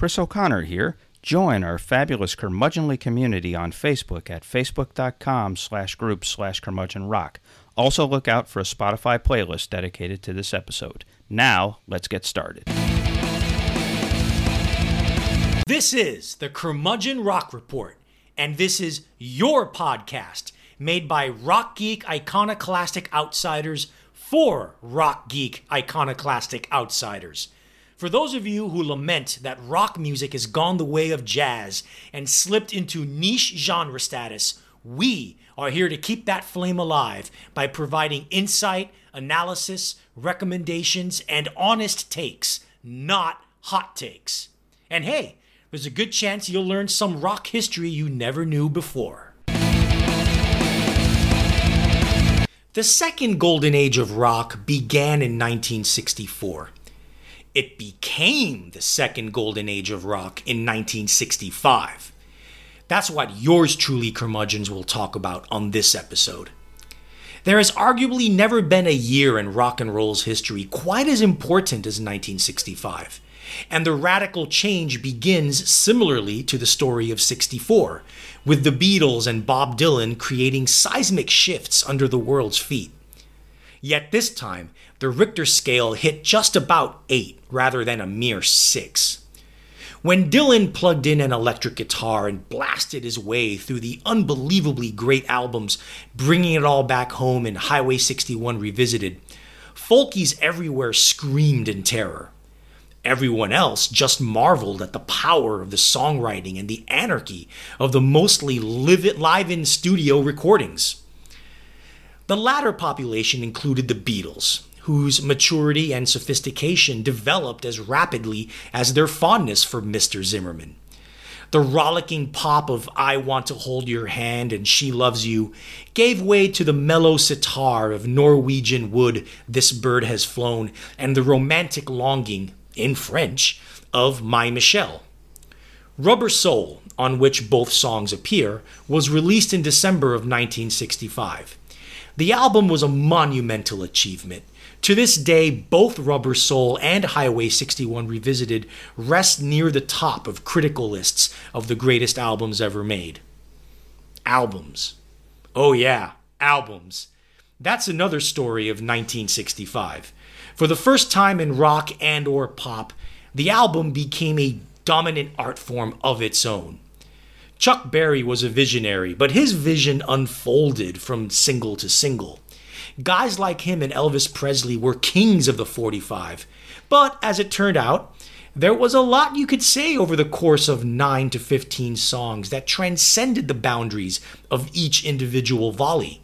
Chris O'Connor here. Join our fabulous curmudgeonly community on Facebook at facebook.com slash group slash curmudgeonrock. Also look out for a Spotify playlist dedicated to this episode. Now, let's get started. This is the Curmudgeon Rock Report, and this is your podcast made by Rock Geek Iconoclastic Outsiders for Rock Geek Iconoclastic Outsiders. For those of you who lament that rock music has gone the way of jazz and slipped into niche genre status, we are here to keep that flame alive by providing insight, analysis, recommendations, and honest takes, not hot takes. And hey, there's a good chance you'll learn some rock history you never knew before. The second golden age of rock began in 1964. It became the second golden age of rock in 1965. That's what yours truly, curmudgeons, will talk about on this episode. There has arguably never been a year in rock and roll's history quite as important as 1965, and the radical change begins similarly to the story of 64, with the Beatles and Bob Dylan creating seismic shifts under the world's feet. Yet this time, the Richter scale hit just about 8 rather than a mere 6. When Dylan plugged in an electric guitar and blasted his way through the unbelievably great albums, bringing it all back home in Highway 61 Revisited, folkies everywhere screamed in terror. Everyone else just marveled at the power of the songwriting and the anarchy of the mostly live in studio recordings. The latter population included the Beatles, whose maturity and sophistication developed as rapidly as their fondness for Mr. Zimmerman. The rollicking pop of I Want to Hold Your Hand and She Loves You gave way to the mellow sitar of Norwegian Wood, This Bird Has Flown, and the romantic longing, in French, of My Michelle. Rubber Soul, on which both songs appear, was released in December of 1965. The album was a monumental achievement. To this day, both Rubber Soul and Highway 61 Revisited rest near the top of critical lists of the greatest albums ever made. Albums. Oh, yeah, albums. That's another story of 1965. For the first time in rock and or pop, the album became a dominant art form of its own. Chuck Berry was a visionary, but his vision unfolded from single to single. Guys like him and Elvis Presley were kings of the 45. But as it turned out, there was a lot you could say over the course of 9 to 15 songs that transcended the boundaries of each individual volley.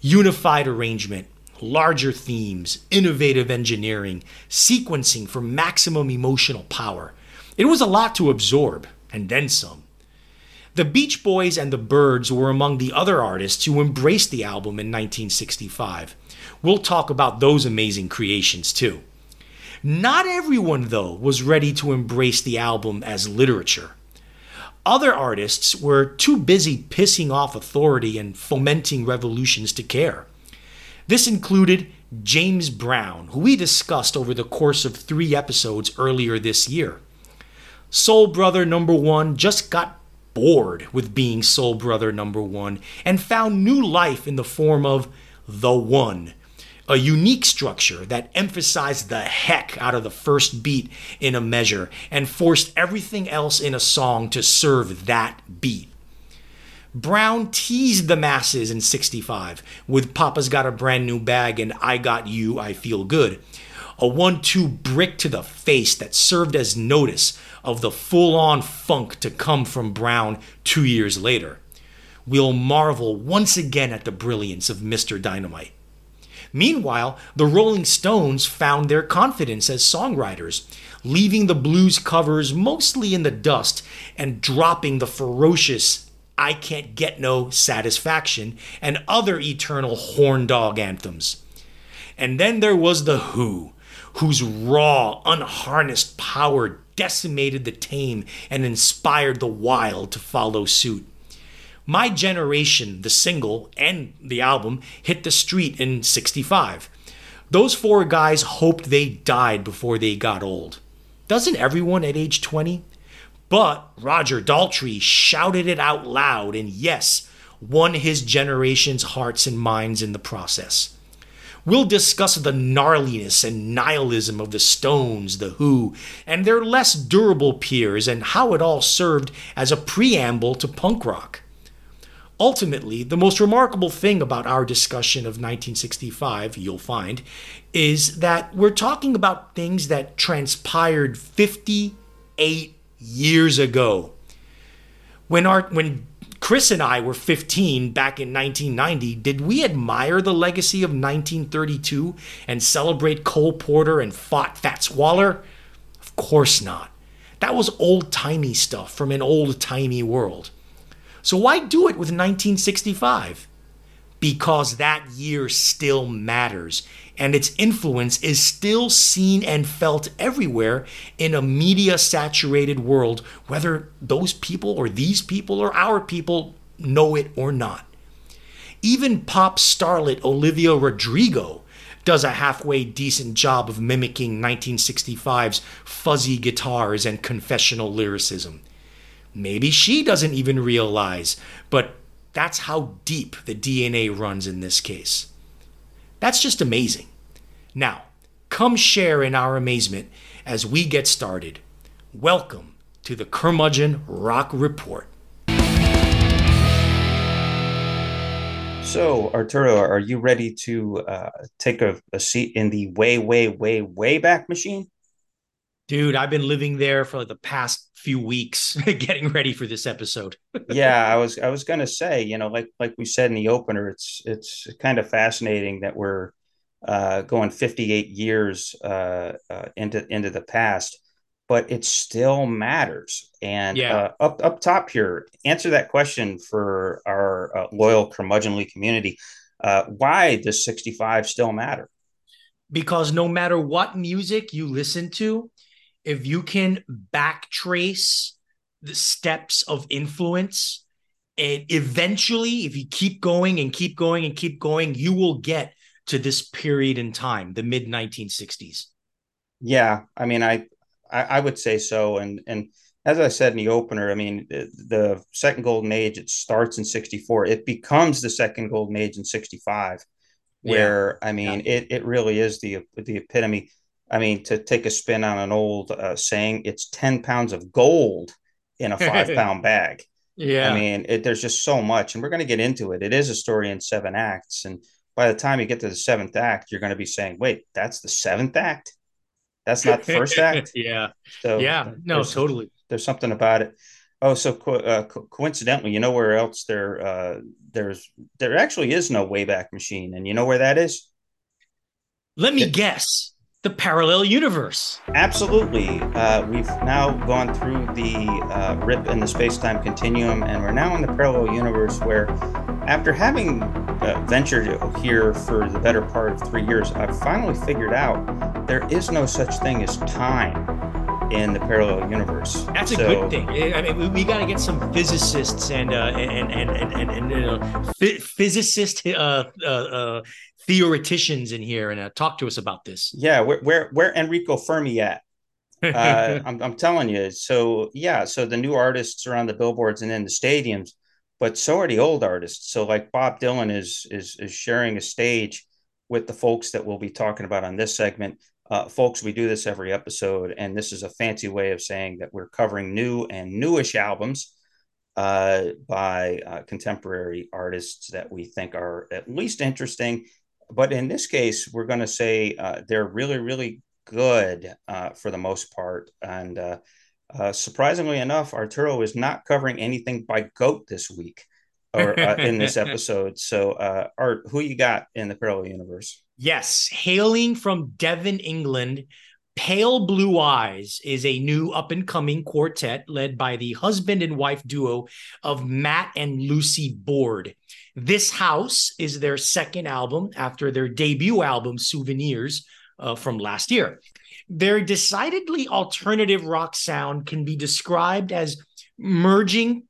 Unified arrangement, larger themes, innovative engineering, sequencing for maximum emotional power. It was a lot to absorb, and then some. The Beach Boys and the Byrds were among the other artists who embraced the album in 1965. We'll talk about those amazing creations too. Not everyone, though, was ready to embrace the album as literature. Other artists were too busy pissing off authority and fomenting revolutions to care. This included James Brown, who we discussed over the course of three episodes earlier this year. Soul Brother number one just got bored with being Soul Brother number one and found new life in the form of The One, a unique structure that emphasized the heck out of the first beat in a measure and forced everything else in a song to serve that beat. Brown teased the masses in 65 with Papa's Got a Brand New Bag and I Got You, I Feel Good. A one two brick to the face that served as notice of the full on funk to come from Brown two years later. We'll marvel once again at the brilliance of Mr. Dynamite. Meanwhile, the Rolling Stones found their confidence as songwriters, leaving the blues covers mostly in the dust and dropping the ferocious I Can't Get No Satisfaction and other eternal horn dog anthems. And then there was The Who, whose raw, unharnessed power decimated the tame and inspired the wild to follow suit. My Generation, the single and the album, hit the street in 65. Those four guys hoped they died before they got old. Doesn't everyone at age 20? But Roger Daltrey shouted it out loud and, yes, won his generation's hearts and minds in the process. We'll discuss the gnarliness and nihilism of the Stones, The Who, and their less durable peers, and how it all served as a preamble to punk rock. Ultimately, the most remarkable thing about our discussion of 1965, you'll find, is that we're talking about things that transpired 58 years ago. When our when Chris and I were 15 back in 1990. Did we admire the legacy of 1932 and celebrate Cole Porter and Fat Fats Waller? Of course not. That was old timey stuff from an old timey world. So why do it with 1965? Because that year still matters and its influence is still seen and felt everywhere in a media saturated world, whether those people or these people or our people know it or not. Even pop starlet Olivia Rodrigo does a halfway decent job of mimicking 1965's fuzzy guitars and confessional lyricism. Maybe she doesn't even realize, but that's how deep the DNA runs in this case. That's just amazing. Now, come share in our amazement as we get started. Welcome to the Curmudgeon Rock Report. So, Arturo, are you ready to uh, take a, a seat in the way, way, way, way back machine? Dude, I've been living there for like the past few weeks getting ready for this episode. yeah, I was I was going to say, you know, like like we said in the opener, it's it's kind of fascinating that we're uh, going 58 years uh, uh, into into the past, but it still matters. And yeah. Uh, up up top here, answer that question for our uh, loyal curmudgeonly community. Uh, why does 65 still matter? Because no matter what music you listen to, if you can backtrace the steps of influence, and eventually, if you keep going and keep going and keep going, you will get to this period in time, the mid 1960s. Yeah, I mean, I, I, I would say so, and and as I said in the opener, I mean, the, the second golden age it starts in '64. It becomes the second golden age in '65, where yeah. I mean, yeah. it it really is the the epitome. I mean, to take a spin on an old uh, saying, it's 10 pounds of gold in a five pound bag. Yeah. I mean, it, there's just so much, and we're going to get into it. It is a story in seven acts. And by the time you get to the seventh act, you're going to be saying, wait, that's the seventh act? That's not the first act? yeah. So, yeah. No, there's, totally. There's something about it. Oh, so co- uh, co- coincidentally, you know where else there uh, there's there actually is no Wayback Machine, and you know where that is? Let me it, guess the parallel universe. Absolutely. Uh, we've now gone through the uh, rip in the space time continuum, and we're now in the parallel universe where, after having uh, ventured here for the better part of three years, I've finally figured out there is no such thing as time in the parallel universe. That's a so, good thing. I mean, we, we got to get some physicists and uh, and and and and, and, and physicist uh, uh, uh, theoreticians in here and uh, talk to us about this. Yeah, where where, where Enrico Fermi at? uh, I'm, I'm telling you. So yeah, so the new artists are on the billboards and in the stadiums, but so are the old artists. So like Bob Dylan is is is sharing a stage with the folks that we'll be talking about on this segment. Uh, folks, we do this every episode, and this is a fancy way of saying that we're covering new and newish albums uh, by uh, contemporary artists that we think are at least interesting but in this case, we're going to say uh, they're really, really good uh, for the most part. And uh, uh surprisingly enough, Arturo is not covering anything by Goat this week or uh, in this episode. So, uh, Art, who you got in the parallel universe? Yes, hailing from Devon, England. Pale Blue Eyes is a new up and coming quartet led by the husband and wife duo of Matt and Lucy Board. This House is their second album after their debut album, Souvenirs, uh, from last year. Their decidedly alternative rock sound can be described as merging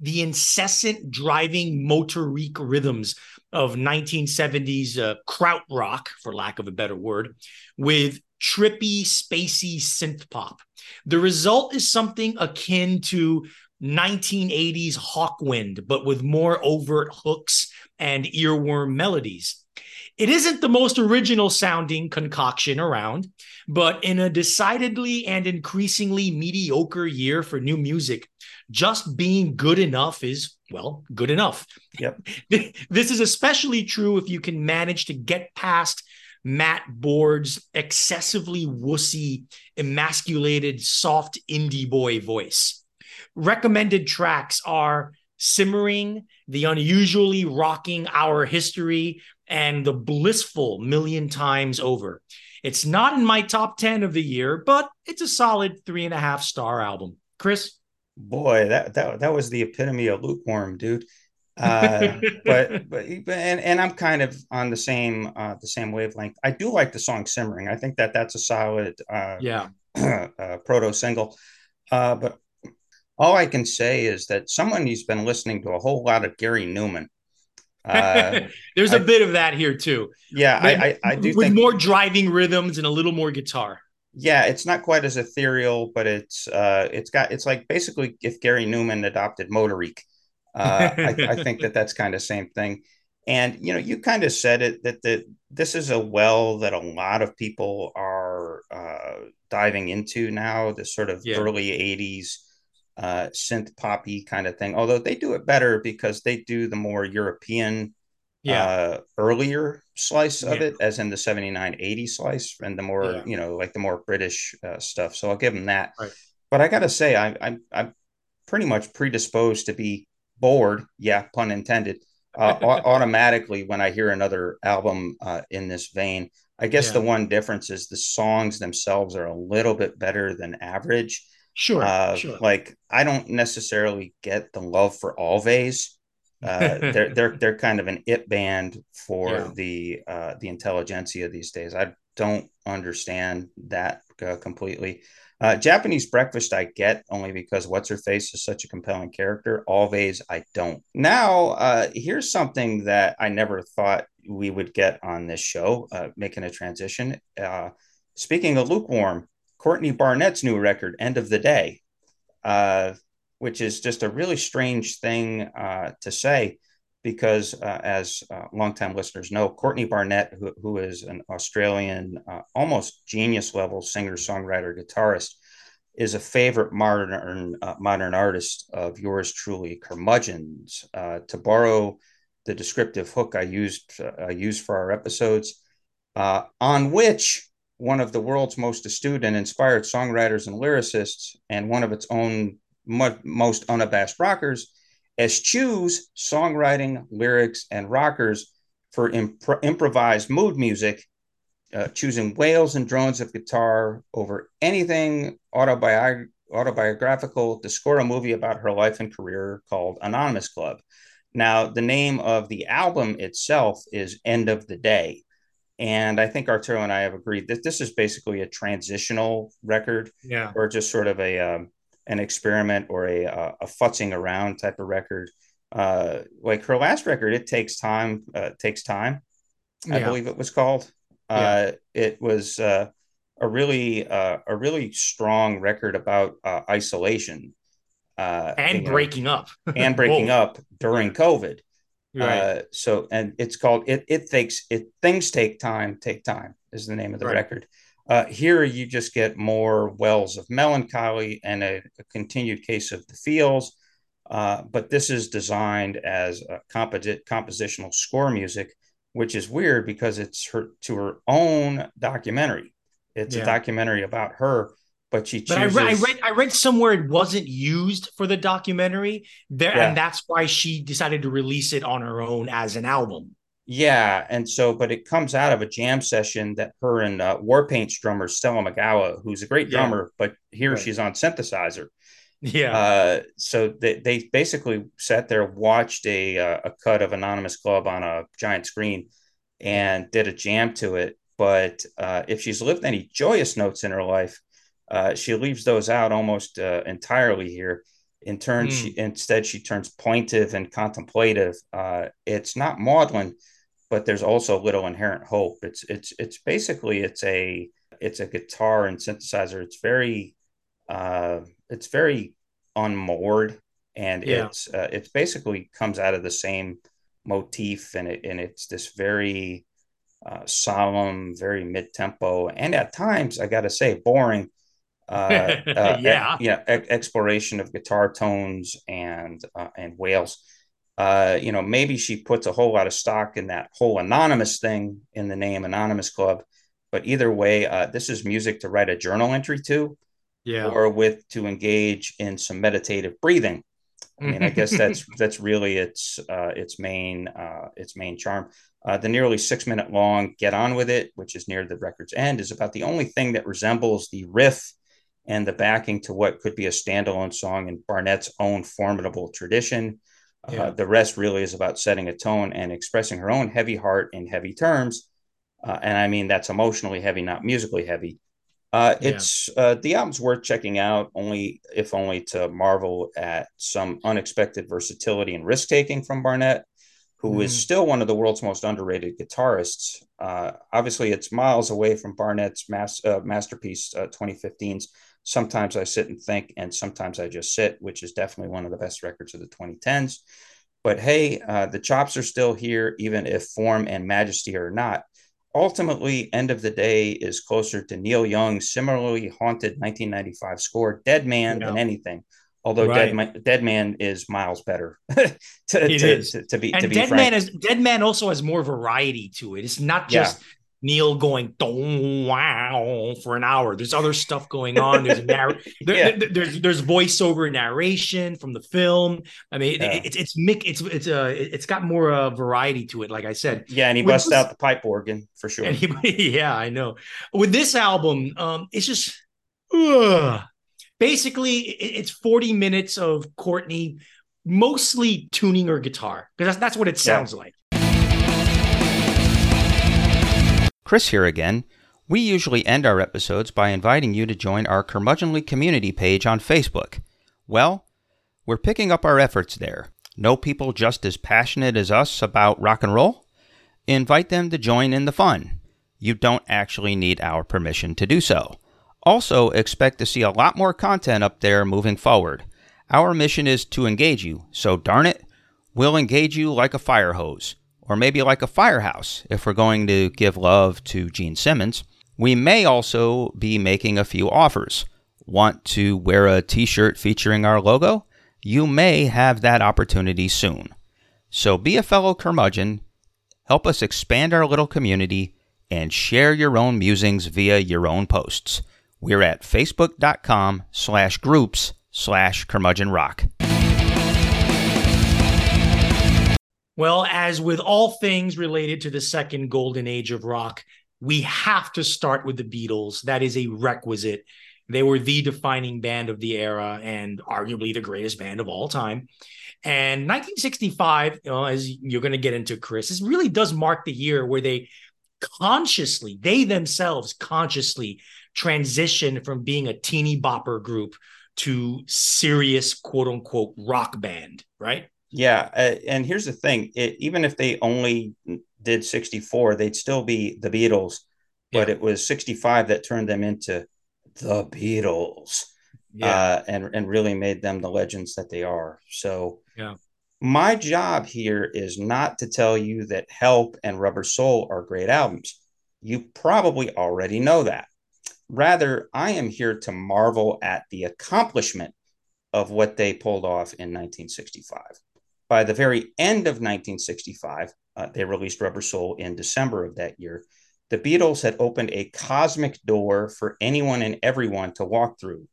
the incessant driving motorik rhythms of 1970s uh, kraut rock, for lack of a better word, with trippy, spacey synth pop. The result is something akin to 1980s Hawkwind, but with more overt hooks and earworm melodies. It isn't the most original sounding concoction around, but in a decidedly and increasingly mediocre year for new music, just being good enough is, well, good enough. Yep. this is especially true if you can manage to get past Matt Board's excessively wussy, emasculated, soft indie boy voice. Recommended tracks are Simmering, The Unusually Rocking Our History, and The Blissful Million Times Over. It's not in my top 10 of the year, but it's a solid three and a half star album. Chris? Boy, that, that, that was the epitome of lukewarm, dude. uh, but but and and I'm kind of on the same uh, the same wavelength. I do like the song "Simmering." I think that that's a solid uh, yeah uh, proto single. Uh, but all I can say is that someone who's been listening to a whole lot of Gary Numan. Uh, There's a bit of that here too. Yeah, I, I, I do with think, more driving rhythms and a little more guitar. Yeah, it's not quite as ethereal, but it's uh, it's got it's like basically if Gary Numan adopted Motorik. Uh, I, I think that that's kind of same thing. And you know, you kind of said it that the this is a well that a lot of people are uh, diving into now. This sort of yeah. early '80s uh, synth poppy kind of thing. Although they do it better because they do the more European, yeah. uh, earlier slice of yeah. it, as in the 79 80 slice, and the more, yeah. you know, like the more British uh, stuff. So I'll give them that. Right. But I got to say, I, I, I'm pretty much predisposed to be bored. Yeah, pun intended. Uh, automatically when I hear another album uh, in this vein. I guess the one difference is the songs themselves are a little bit better than average Sure, uh, sure. Like I don't necessarily get the love for Alvvays. Uh, they're they're they're kind of an it band for yeah. the uh, the intelligentsia these days. I don't understand that uh, completely. Uh, Japanese breakfast I get only because what's her face is such a compelling character. Alvvays I don't. Now uh, here's something that I never thought we would get on this show. Uh, making a transition. Uh, speaking of lukewarm, Courtney Barnett's new record, End of the Day, uh, which is just a really strange thing uh, to say because, uh, as uh, longtime listeners know, Courtney Barnett, who, who is an Australian, uh, almost genius level singer, songwriter, guitarist, is a favorite modern uh, modern artist of yours truly, Curmudgeons. to borrow the descriptive hook I used I used for our episodes, on which one of the world's most astute and inspired songwriters and lyricists, and one of its own most unabashed rockers, eschews songwriting, lyrics, and rockers for imp- improvised mood music, uh, choosing wails and drones of guitar over anything autobi- autobiographical to score a movie about her life and career called Anonymous Club. Now, the name of the album itself is End of the Day. And I think Arturo and I have agreed that this is basically a transitional record, yeah, or just sort of a um, an experiment or a uh, a futzing around type of record. Uh, like her last record, it takes time. Uh, takes time, I believe it was called. Uh, yeah. It was uh, a really uh, a really strong record about uh, isolation uh, and breaking know, up and breaking up during COVID. Right. Uh, so, and it's called it. It takes it. Things take time. Take time is the name of the right. record. Uh, here, you just get more wells of melancholy and a, a continued case of the feels. Uh, but this is designed as a composi- compositional score music, which is weird because it's her to her own documentary. It's yeah. a documentary about her but she chooses. But I read, I read, I read somewhere it wasn't used for the documentary there, yeah. and that's why she decided to release it on her own as an album. Yeah, and so, but it comes out of a jam session that her and uh, Warpaint's drummer Stella Mozgawa, who's a great drummer, yeah. but here right. she's on synthesizer. Yeah. Uh, so they, they basically sat there, watched a uh, a cut of Anonymous Club on a giant screen, and did a jam to it. But uh, if she's lived any joyous notes in her life, uh, she leaves those out almost uh, entirely here. In turn, mm. she instead she turns pointive and contemplative. Uh, it's not maudlin, but there's also little inherent hope. It's it's it's basically it's a it's a guitar and synthesizer. It's very, uh, it's very unmoored, and yeah. it's uh, it's basically comes out of the same motif, and it and it's this very uh, solemn, very mid tempo, and at times I got to say boring. Uh, yeah, yeah, exploration of guitar tones and uh, and wails. Uh, you know, maybe she puts a whole lot of stock in that whole anonymous thing in the name Anonymous Club. But either way, uh, this is music to write a journal entry to, yeah, or with to engage in some meditative breathing. I mean, I guess that's that's really its uh, its main uh, its main charm. Uh, the nearly six minute long "Get On with It," which is near the record's end, is about the only thing that resembles the riff and the backing to what could be a standalone song in Barnett's own formidable tradition. Uh, yeah. Uh, the rest really is about setting a tone and expressing her own heavy heart in heavy terms. Uh, and I mean, that's emotionally heavy, not musically heavy. Uh, it's yeah. uh, the album's worth checking out, only if only to marvel at some unexpected versatility and risk taking from Barnett, who mm. is mm-hmm. still one of the world's most underrated guitarists. Uh, obviously, it's miles away from Barnett's mas- uh, masterpiece, 2015's Sometimes I sit and think, and sometimes I just sit, which is definitely one of the best records of the 2010s. But hey, uh, the chops are still here, even if form and majesty are not. Ultimately, end of the day is closer to Neil Young's similarly haunted 1995 score, Dead Man, than anything. Although right. Dead, Man, Dead Man is miles better to, to, to, to, be and to be Dead frank. Man is Dead Man also has more variety to it. It's not just yeah. Neil going wow for an hour. There's other stuff going on. There's narr- there, yeah. there, there's there's voiceover narration from the film. I mean, yeah. it, it's it's Mick. It's it's uh it's got more uh, variety to it. Like I said, yeah, and he busts out the pipe organ for sure. He, yeah, I know. With this album, um, it's just uh, basically it's 40 minutes of Courtney mostly tuning her guitar because that's that's what it sounds yeah. like. Chris here again. We usually end our episodes by inviting you to join our curmudgeonly community page on Facebook. Well, we're picking up our efforts there. Know people just as passionate as us about rock and roll? Invite them to join in the fun. You don't actually need our permission to do so. Also, expect to see a lot more content up there moving forward. Our mission is to engage you, so darn it, we'll engage you like a fire hose or maybe like a firehouse if we're going to give love to Gene Simmons. We may also be making a few offers. Want to wear a t shirt featuring our logo? You may have that opportunity soon. So be a fellow curmudgeon, help us expand our little community, and share your own musings via your own posts. We're at facebook.com slash groups slash curmudgeon rock. Well, as with all things related to the second golden age of rock, we have to start with the Beatles. That is a requisite. They were the defining band of the era and arguably the greatest band of all time. And 1965, you know, as you're going to get into, Chris, this really does mark the year where they consciously, they themselves consciously transition from being a teeny bopper group to serious quote unquote rock band, right? Yeah, uh, and here's the thing: it, even if they only did 64, they'd still be the Beatles. Yeah. But it was 65 that turned them into the Beatles, yeah. uh, and and really made them the legends that they are. So, yeah, my job here is not to tell you that Help and Rubber Soul are great albums. You probably already know that. Rather, I am here to marvel at the accomplishment of what they pulled off in 1965. By the very end of 1965, uh, they released Rubber Soul in December of that year. The Beatles had opened a cosmic door for anyone and everyone to walk through.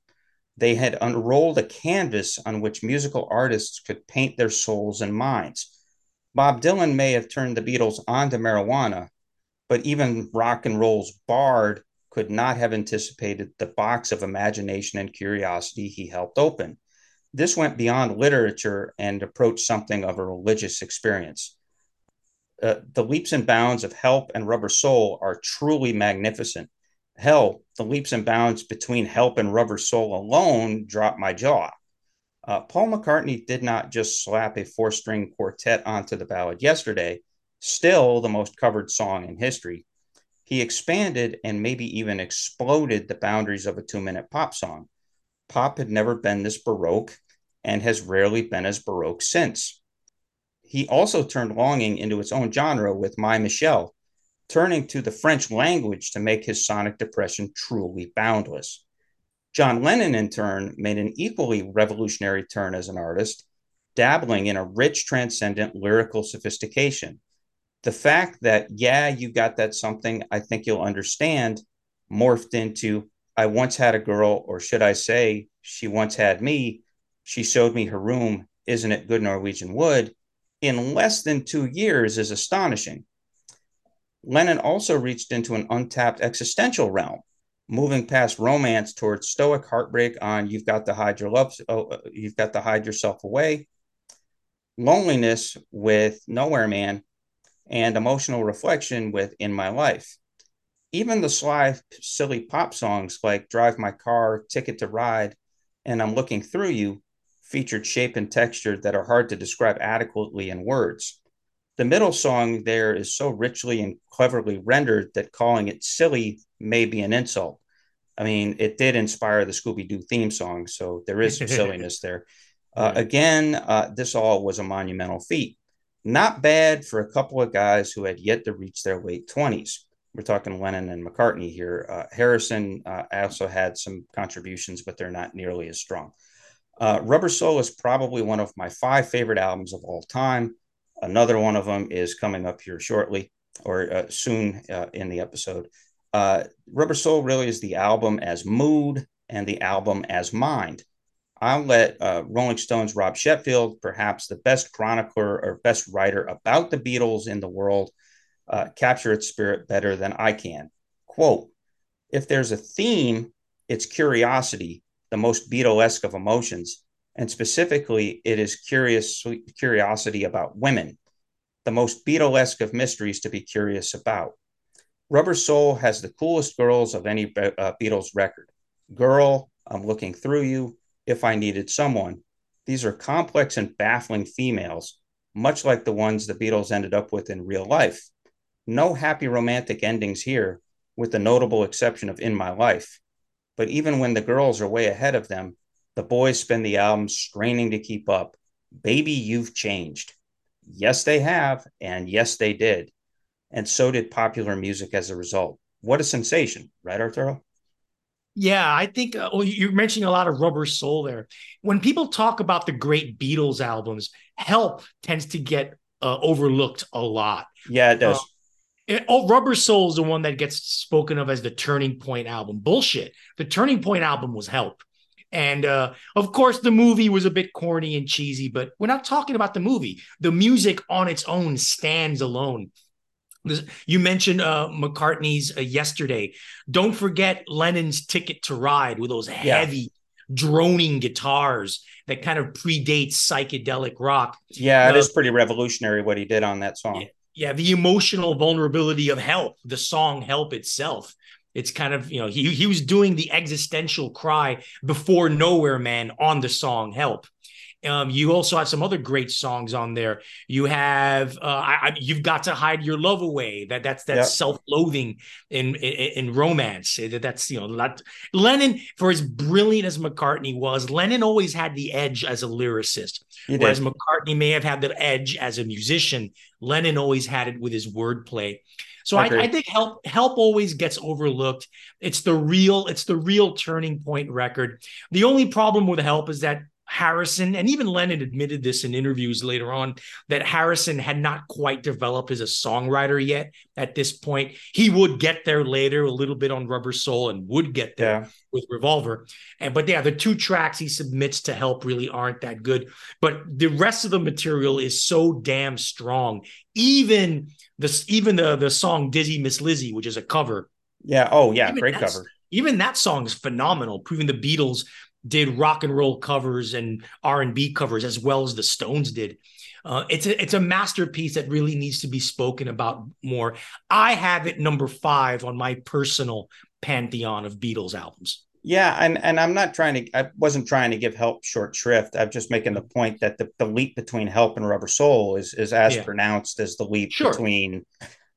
They had unrolled a canvas on which musical artists could paint their souls and minds. Bob Dylan may have turned the Beatles onto marijuana, but even rock and roll's Bard could not have anticipated the box of imagination and curiosity he helped open this went beyond literature and approached something of a religious experience. Uh, the leaps and bounds of Help and Rubber Soul are truly magnificent. Hell, the leaps and bounds between Help and Rubber Soul alone dropped my jaw. Uh, Paul McCartney did not just slap a four string quartet onto the ballad yesterday, still the most covered song in history. he expanded and maybe even exploded the boundaries of a two minute pop song. Pop had never been this Baroque and has rarely been as Baroque since. He also turned longing into its own genre with My Michelle, turning to the French language to make his sonic depression truly boundless. John Lennon, in turn, made an equally revolutionary turn as an artist, dabbling in a rich, transcendent lyrical sophistication. The fact that, yeah, you got that something I think you'll understand, morphed into, I once had a girl, or should I say, she once had me. She showed me her room. Isn't it good Norwegian wood? In less than two years is astonishing. Lennon also reached into an untapped existential realm moving past romance towards stoic heartbreak on you've got to hide your love oh, uh, you've got to hide yourself away loneliness with nowhere man and emotional reflection with in my life even the sly silly pop songs like drive my car ticket to ride and i'm looking through you featured shape and texture that are hard to describe adequately in words the middle song there is so richly and cleverly rendered that calling it silly may be an insult. I mean, it did inspire the Scooby Doo theme song, so there is some silliness there. Uh, again, uh, this all was a monumental feat. Not bad for a couple of guys who had yet to reach their late 20s. We're talking Lennon and McCartney here. Uh, Harrison uh, also had some contributions, but they're not nearly as strong. Uh, Rubber Soul is probably one of my five favorite albums of all time. Another one of them is coming up here shortly or uh, soon uh, in the episode. Uh, Rubber Soul really is the album as mood and the album as mind. I'll let uh, Rolling Stone's Rob Sheffield, perhaps the best chronicler or best writer about the Beatles in the world, uh, capture its spirit better than I can. Quote If there's a theme, it's curiosity, the most Beatlesque of emotions and specifically, it is curious curiosity about women, the most Beatlesque of mysteries to be curious about. Rubber Soul has the coolest girls of any uh, Beatles record. Girl, I'm looking through you. If I needed someone, these are complex and baffling females, much like the ones the Beatles ended up with in real life. No happy romantic endings here, with the notable exception of In My Life. But even when the girls are way ahead of them, the boys spend the album straining to keep up. Baby, you've changed. Yes, they have. And yes, they did. And so did popular music as a result. What a sensation, right, Arturo? Yeah, I think uh, well, you're mentioning a lot of rubber soul there. When people talk about the great Beatles albums, Help tends to get uh, overlooked a lot. Yeah, it does. Uh, it, oh, Rubber Soul is the one that gets spoken of as the turning point album. Bullshit. The turning point album was Help. And uh, of course, the movie was a bit corny and cheesy, but we're not talking about the movie. The music on its own stands alone. You mentioned uh, McCartney's uh, yesterday. Don't forget Lennon's Ticket to Ride with those heavy, yeah. droning guitars that kind of predates psychedelic rock. Yeah, it uh, is pretty revolutionary what he did on that song. Yeah, yeah, the emotional vulnerability of Help, the song Help itself. It's kind of, you know, he he was doing the existential cry before Nowhere Man on the song Help. Um, you also have some other great songs on there. You have uh, I, I, you've got to hide your love away. That that's that's self-loathing in, in, in romance. That's you know Lennon for as brilliant as McCartney was. Lennon always had the edge as a lyricist, whereas McCartney may have had the edge as a musician. Lennon always had it with his wordplay. So I, I, think help help always gets overlooked. It's the real it's the real turning point record. The only problem with help is that Harrison and even Lennon admitted this in interviews later on that Harrison had not quite developed as a songwriter yet at this point. He would get there later a little bit on Rubber Soul and would get there yeah. with Revolver. And but yeah, the two tracks he submits to help really aren't that good. But the rest of the material is so damn strong. Even this even the the song Dizzy Miss Lizzie, which is a cover. Yeah. Oh, yeah. Great cover. Even that song is phenomenal, proving the Beatles did rock and roll covers and R and B covers as well as the Stones did. Uh, it's a it's a masterpiece that really needs to be spoken about more. I have it number five on my personal pantheon of Beatles albums. Yeah, and and I'm not trying to. I wasn't trying to give Help short shrift. I'm just making the point that the, the leap between Help and Rubber Soul is is as yeah. pronounced as the leap sure. between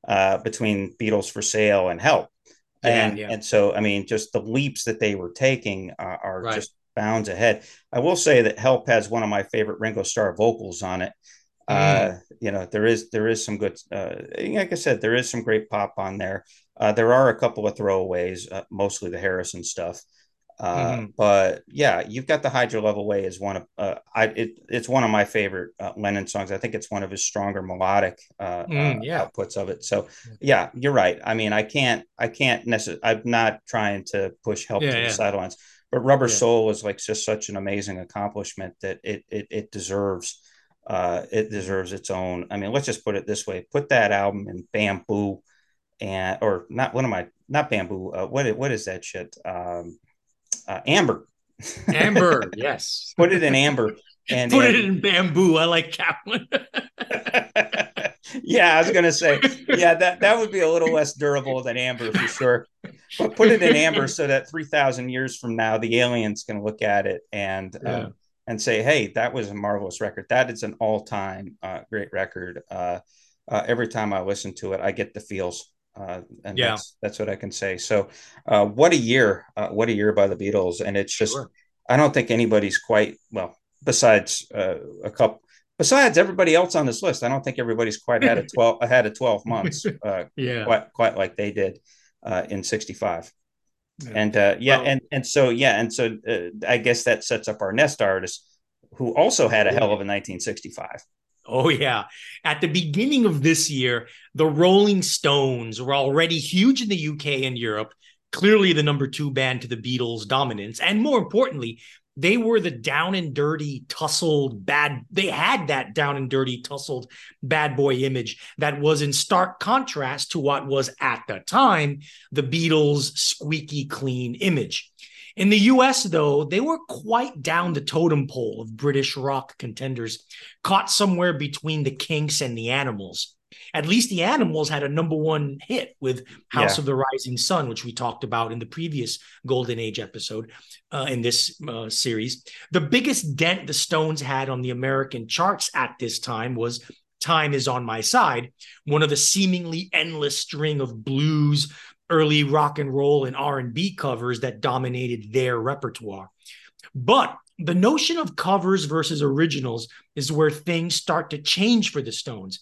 uh, between Beatles for Sale and Help. Yeah, and yeah. and so I mean, just the leaps that they were taking uh, are Right. just bounds ahead. I will say that Help has one of my favorite Ringo Starr vocals on it. Uh, you know, there is there is some good. Uh, like I said, there is some great pop on there. Uh, there are a couple of throwaways, uh, mostly the Harrison stuff. Uh, Mhm. But yeah, you've got the Hide Your Love Away is one of uh, I it, it's one of my favorite uh, Lennon songs. I think it's one of his stronger melodic uh, Mm, yeah. outputs of it. So yeah, you're right. I mean, I can't I can't necessarily. I'm not trying to push help Yeah, to yeah. the sidelines, but Rubber Yeah. Soul is like just such an amazing accomplishment that it it it deserves. Uh, it deserves its own. I mean, let's just put it this way: put that album in bamboo, and or not. What am I? Not bamboo. Uh, what what is that shit? Um, uh, amber. Amber, yes. put it in amber and Put and- it in bamboo. I like that one. yeah, I was gonna say, yeah, that that would be a little less durable than amber for sure. But put it in amber so that three thousand years from now, the aliens can look at it and Yeah. um, and say, hey, that was a marvelous record. That is an all time uh, great record. Uh, uh, every time I listen to it, I get the feels. Uh, and Yeah. that's that's what I can say. So, uh, what a year! Uh, what a year by the Beatles, and it's just Sure. I don't think anybody's quite well. Besides uh, a couple, besides everybody else on this list, I don't think everybody's quite had a twelve had a twelve months uh, Yeah. quite quite like they did uh, in '65. Yeah. And uh, yeah, Well- and and so yeah, and so uh, I guess that sets up our nest artist, who also had a hell of a 1965. Oh, yeah. At the beginning of this year, the Rolling Stones were already huge in the UK and Europe, clearly the number two band to the Beatles' dominance. And more importantly, they were the down and dirty, tussled, bad. They had that down and dirty, tussled bad boy image that was in stark contrast to what was at the time the Beatles' squeaky clean image. In the US, though, they were quite down the totem pole of British rock contenders, caught somewhere between the Kinks and the Animals. At least the Animals had a number one hit with House Yeah. of the Rising Sun, which we talked about in the previous Golden Age episode uh, in this uh, series. The biggest dent the Stones had on the American charts at this time was Time is on My Side, one of the seemingly endless string of blues, early rock and roll and R&B covers that dominated their repertoire. But the notion of covers versus originals is where things start to change for the Stones.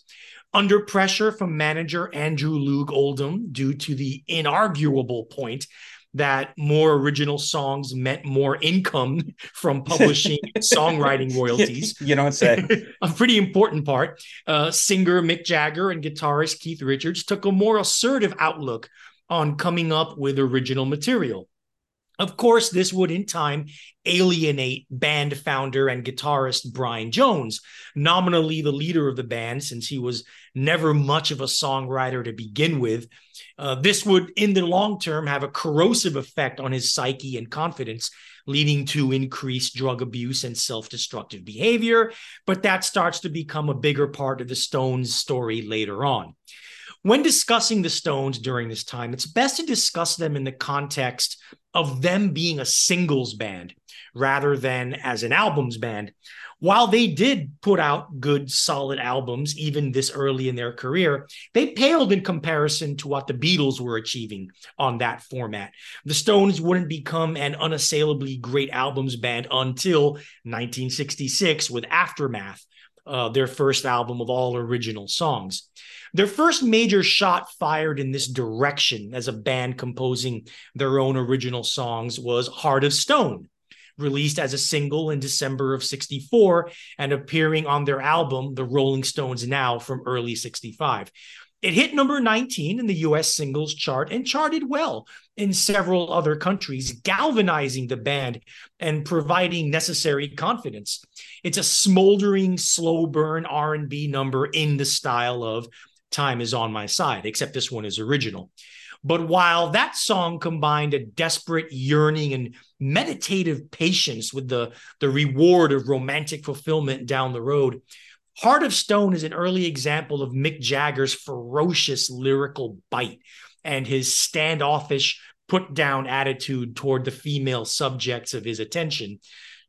Under pressure from manager Andrew Loog Oldham due to the inarguable point that more original songs meant more income from publishing songwriting royalties. you don't say. a pretty important part. Uh, singer Mick Jagger and guitarist Keith Richards took a more assertive outlook on coming up with original material. Of course, this would in time alienate band founder and guitarist Brian Jones, nominally the leader of the band since he was never much of a songwriter to begin with. Uh, this would, in the long term, have a corrosive effect on his psyche and confidence, leading to increased drug abuse and self destructive behavior. But that starts to become a bigger part of the Stones' story later on. When discussing the Stones during this time, it's best to discuss them in the context of them being a singles band rather than as an albums band. While they did put out good, solid albums even this early in their career, they paled in comparison to what the Beatles were achieving on that format. The Stones wouldn't become an unassailably great albums band until 1966 with Aftermath, uh, their first album of all original songs. Their first major shot fired in this direction as a band composing their own original songs was Heart of Stone, released as a single in December of 64 and appearing on their album, The Rolling Stones Now, from early 65. It hit number 19 in the US singles chart and charted well in several other countries, galvanizing the band and providing necessary confidence. It's a smoldering, slow burn R&B number in the style of Time is on my side, except this one is original. But while that song combined a desperate yearning and meditative patience with the, the reward of romantic fulfillment down the road, Heart of Stone is an early example of Mick Jagger's ferocious lyrical bite and his standoffish, put down attitude toward the female subjects of his attention.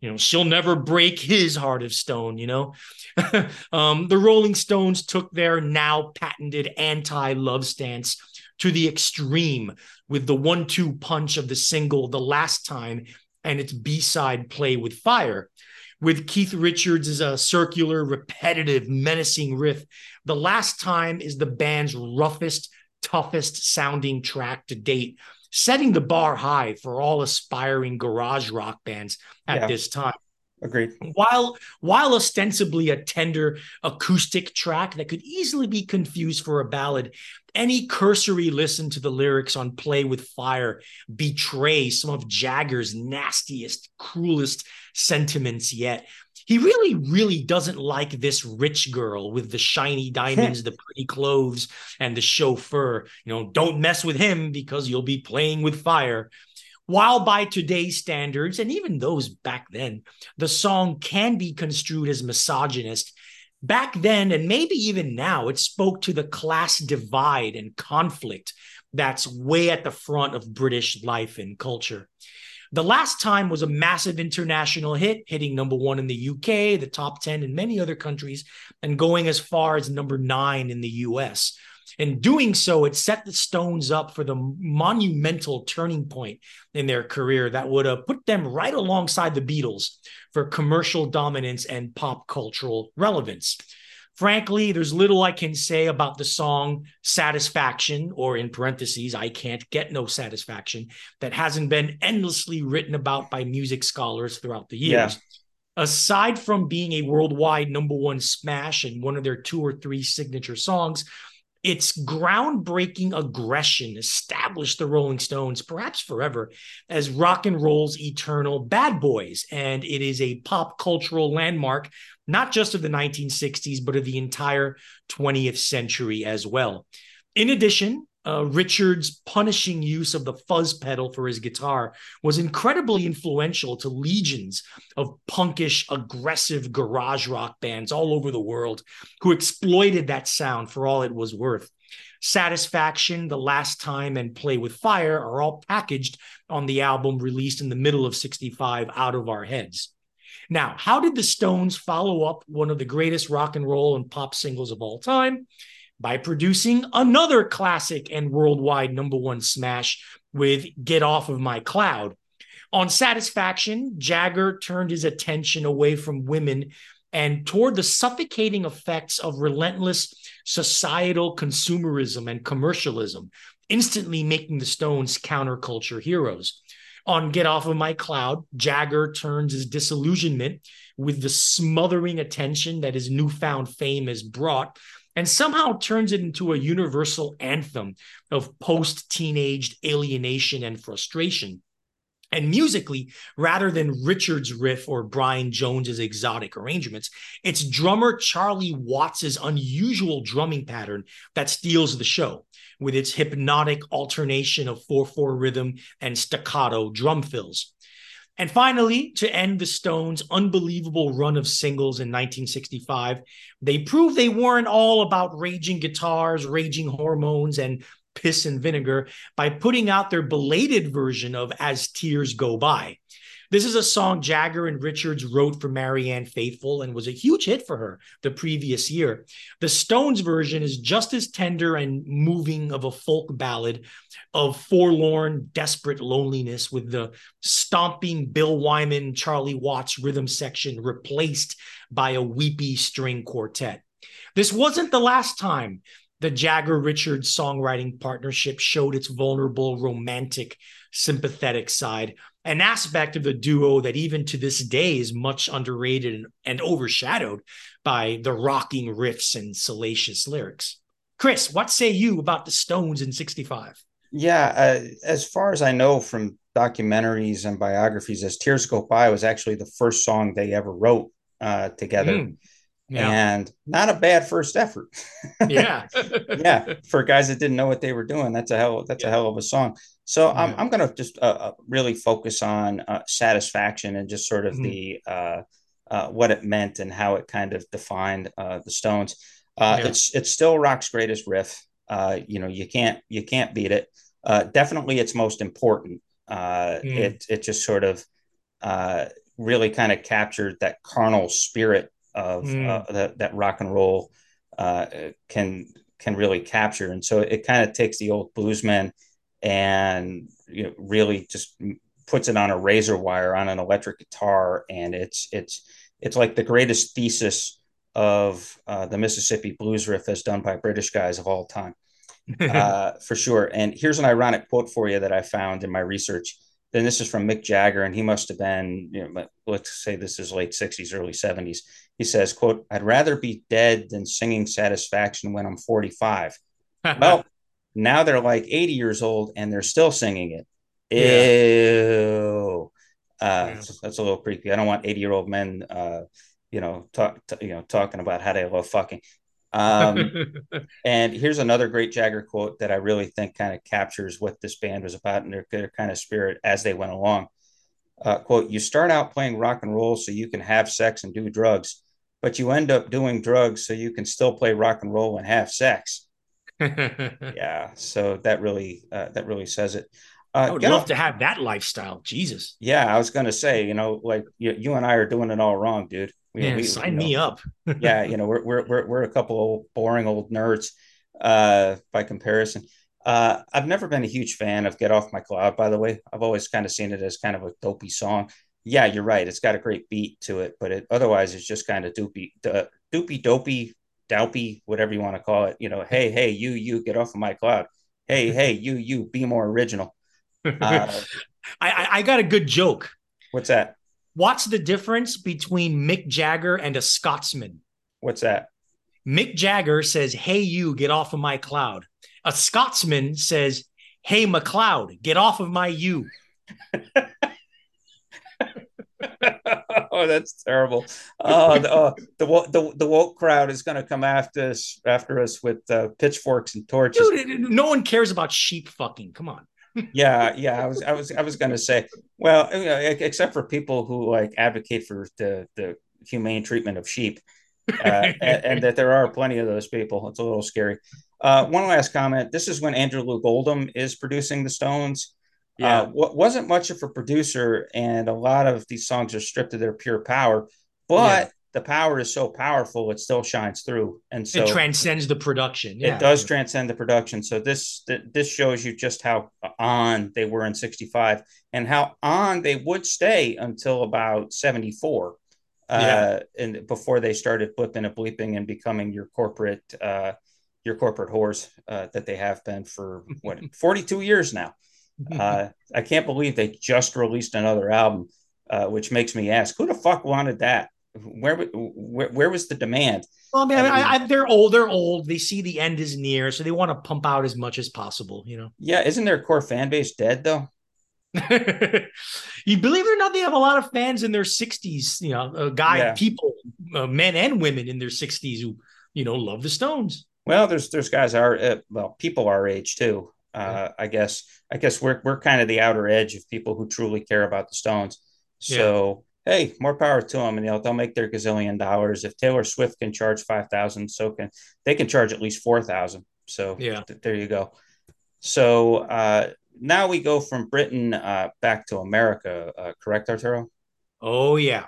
you know, she'll never break his heart of stone, you know. um, the Rolling Stones took their now patented anti love stance to the extreme with the one two punch of the single The Last Time and its B side Play with Fire. With Keith Richards' a circular, repetitive, menacing riff, The Last Time is the band's roughest, toughest sounding track to date, setting the bar high for all aspiring garage rock bands at yeah. this time. Agreed. While while ostensibly a tender acoustic track that could easily be confused for a ballad, any cursory listen to the lyrics on Play with Fire betray some of Jagger's nastiest, cruelest sentiments yet. He really, really doesn't like this rich girl with the shiny diamonds, hmm. the pretty clothes, and the chauffeur. You know, don't mess with him because you'll be playing with fire. While by today's standards, and even those back then, the song can be construed as misogynist, back then, and maybe even now, it spoke to the class divide and conflict that's way at the front of British life and culture. The last time was a massive international hit, hitting number one in the UK, the top 10 in many other countries, and going as far as number nine in the US. In doing so, it set the Stones up for the monumental turning point in their career that would have put them right alongside the Beatles for commercial dominance and pop cultural relevance. Frankly, there's little I can say about the song Satisfaction, or in parentheses, I can't get no satisfaction, that hasn't been endlessly written about by music scholars throughout the years. Yeah aside from being a worldwide number one smash and one of their two or three signature songs, its groundbreaking aggression established the Rolling Stones, perhaps forever, as rock and roll's eternal bad boys. And it is a pop cultural landmark, not just of the 1960s, but of the entire 20th century as well. In addition, uh, Richard's punishing use of the fuzz pedal for his guitar was incredibly influential to legions of punkish, aggressive garage rock bands all over the world who exploited that sound for all it was worth. Satisfaction, The Last Time, and Play with Fire are all packaged on the album released in the middle of 65 out of our heads. Now, how did the Stones follow up one of the greatest rock and roll and pop singles of all time? By producing another classic and worldwide number one smash with Get Off of My Cloud. On Satisfaction, Jagger turned his attention away from women and toward the suffocating effects of relentless societal consumerism and commercialism, instantly making the Stones counterculture heroes. On Get Off of My Cloud, Jagger turns his disillusionment with the smothering attention that his newfound fame has brought and somehow turns it into a universal anthem of post teenaged alienation and frustration. And musically, rather than Richard's riff or Brian Jones's exotic arrangements, it's drummer Charlie Watts's unusual drumming pattern that steals the show with its hypnotic alternation of 4/4 rhythm and staccato drum fills. And finally, to end the Stones' unbelievable run of singles in 1965, they proved they weren't all about raging guitars, raging hormones, and piss and vinegar by putting out their belated version of As Tears Go By. This is a song Jagger and Richards wrote for Marianne Faithfull and was a huge hit for her the previous year. The Stones version is just as tender and moving of a folk ballad of forlorn, desperate loneliness with the stomping Bill Wyman, Charlie Watts rhythm section replaced by a weepy string quartet. This wasn't the last time the Jagger Richards songwriting partnership showed its vulnerable, romantic, sympathetic side an aspect of the duo that even to this day is much underrated and, and overshadowed by the rocking riffs and salacious lyrics. Chris, what say you about the Stones in 65? Yeah, uh, as far as I know from documentaries and biographies, As Tears Go By was actually the first song they ever wrote uh, together. Mm. Yeah. And not a bad first effort. yeah. yeah. For guys that didn't know what they were doing, that's a hell that's yeah. a hell of a song. So yeah. I'm, I'm going to just uh, uh, really focus on uh, satisfaction and just sort of mm-hmm. the uh, uh, what it meant and how it kind of defined uh, the Stones. Yeah. It's it's still rock's greatest riff. you know, you can't you can't beat it. definitely, its most important. Mm. It it just sort of really kind of captured that carnal spirit of mm. uh, that, that rock and roll uh, can can really capture. And so it kind of takes the old bluesman and you know, really just puts it on a razor wire on an electric guitar, and it's it's it's like the greatest thesis of uh, the Mississippi blues riff as done by British guys of all time, uh, for sure. And here's an ironic quote for you that I found in my research. Then this is from Mick Jagger, and he must have been, you know, let's say this is late 60s, early 70s. He says, quote, I'd rather be dead than singing satisfaction when I'm 45. well, now they're like 80 years old and they're still singing it. Ew. Uh, yeah. that's a little creepy. I don't want 80 year old men, uh, you know, talk, t- you know, talking about how they love fucking. Um, and here's another great Jagger quote that I really think kind of captures what this band was about and their, their kind of spirit as they went along. Uh, quote, you start out playing rock and roll so you can have sex and do drugs but you end up doing drugs so you can still play rock and roll and have sex. yeah, so that really uh, that really says it. Uh, I would love to have that lifestyle. Jesus. Yeah, I was going to say, you know, like you, you, and I are doing it all wrong, dude. We, yeah, we, sign you know, me up. yeah, you know, we're, we're we're we're a couple of boring old nerds uh, by comparison. Uh, I've never been a huge fan of "Get Off My Cloud." By the way, I've always kind of seen it as kind of a dopey song yeah, you're right. It's got a great beat to it, but it otherwise it's just kind of doopy, uh, doopy, dopey, dopey, whatever you want to call it. You know, hey, hey, you, you, get off of my cloud. Hey, hey, you, you, be more original. Uh, I, I got a good joke. What's that? What's the difference between Mick Jagger and a Scotsman? What's that? Mick Jagger says, "Hey, you, get off of my cloud." A Scotsman says, "Hey, McLeod, get off of my you." oh, that's terrible. Oh, the, uh, the, the the woke crowd is going to come after us after us with uh, pitchforks and torches. Dude, no one cares about sheep fucking. Come on. Yeah, yeah. I was I was I was going to say, well, except for people who like advocate for the the humane treatment of sheep, uh, and, and, that there are plenty of those people. It's a little scary. Uh, one last comment. This is when Andrew Loog Oldham is producing the Stones. Yeah, uh, wasn't much of a producer, and a lot of these songs are stripped of their pure power. But yeah. The power is so powerful, it still shines through, and so it transcends the production. Yeah. It does transcend the production. So this th- this shows you just how on they were in '65, and how on they would stay until about '74. Uh, yeah. and before they started flipping and bleeping and becoming your corporate uh, your corporate whores uh, that they have been for what 42 years now. Uh, I can't believe they just released another album, uh, which makes me ask, who the fuck wanted that? Where where, where was the demand? Well, I mean, I, I, they're old. They're old. They see the end is near, so they want to pump out as much as possible. You know. Yeah, isn't their core fan base dead though? you believe it or not, they have a lot of fans in their 60s. You know, uh, guy yeah. people, uh, men and women in their 60s who you know love the Stones. Well, there's there's guys our uh, well people our age too. Uh, I guess I guess we're we're kind of the outer edge of people who truly care about the Stones. So. Hey, more power to them, and you know they'll make their gazillion dollars. If Taylor Swift can charge five thousand, so can they can charge at least four thousand. So yeah, th- there you go. So uh, now we go from Britain uh, back to America. Uh, correct, Arturo? Oh yeah,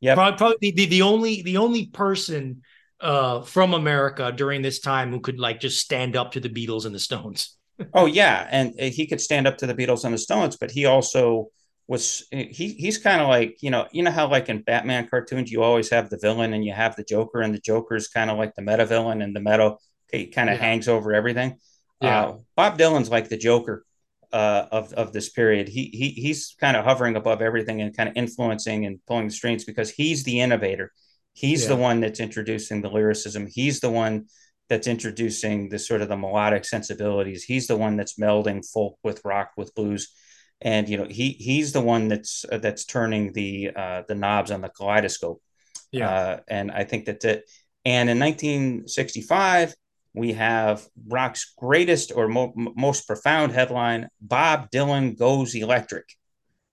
yeah. Probably, probably the, the only the only person uh, from America during this time who could like just stand up to the Beatles and the Stones oh yeah, and uh, he could stand up to the Beatles and the Stones, but he also was he he's kind of like you know you know how like in Batman cartoons you always have the villain and you have the Joker and the Joker is kind of like the meta villain and the meta okay, kind of yeah. hangs over everything. Yeah. Uh, Bob Dylan's like the Joker uh, of of this period. He he he's kind of hovering above everything and kind of influencing and pulling the strings because he's the innovator. He's yeah. the one that's introducing the lyricism. He's the one that's introducing the sort of the melodic sensibilities. He's the one that's melding folk with rock with blues, and you know he he's the one that's uh, that's turning the uh, the knobs on the kaleidoscope. Yeah, uh, and I think that it. And in 1965, we have rock's greatest or mo- most profound headline: Bob Dylan goes electric.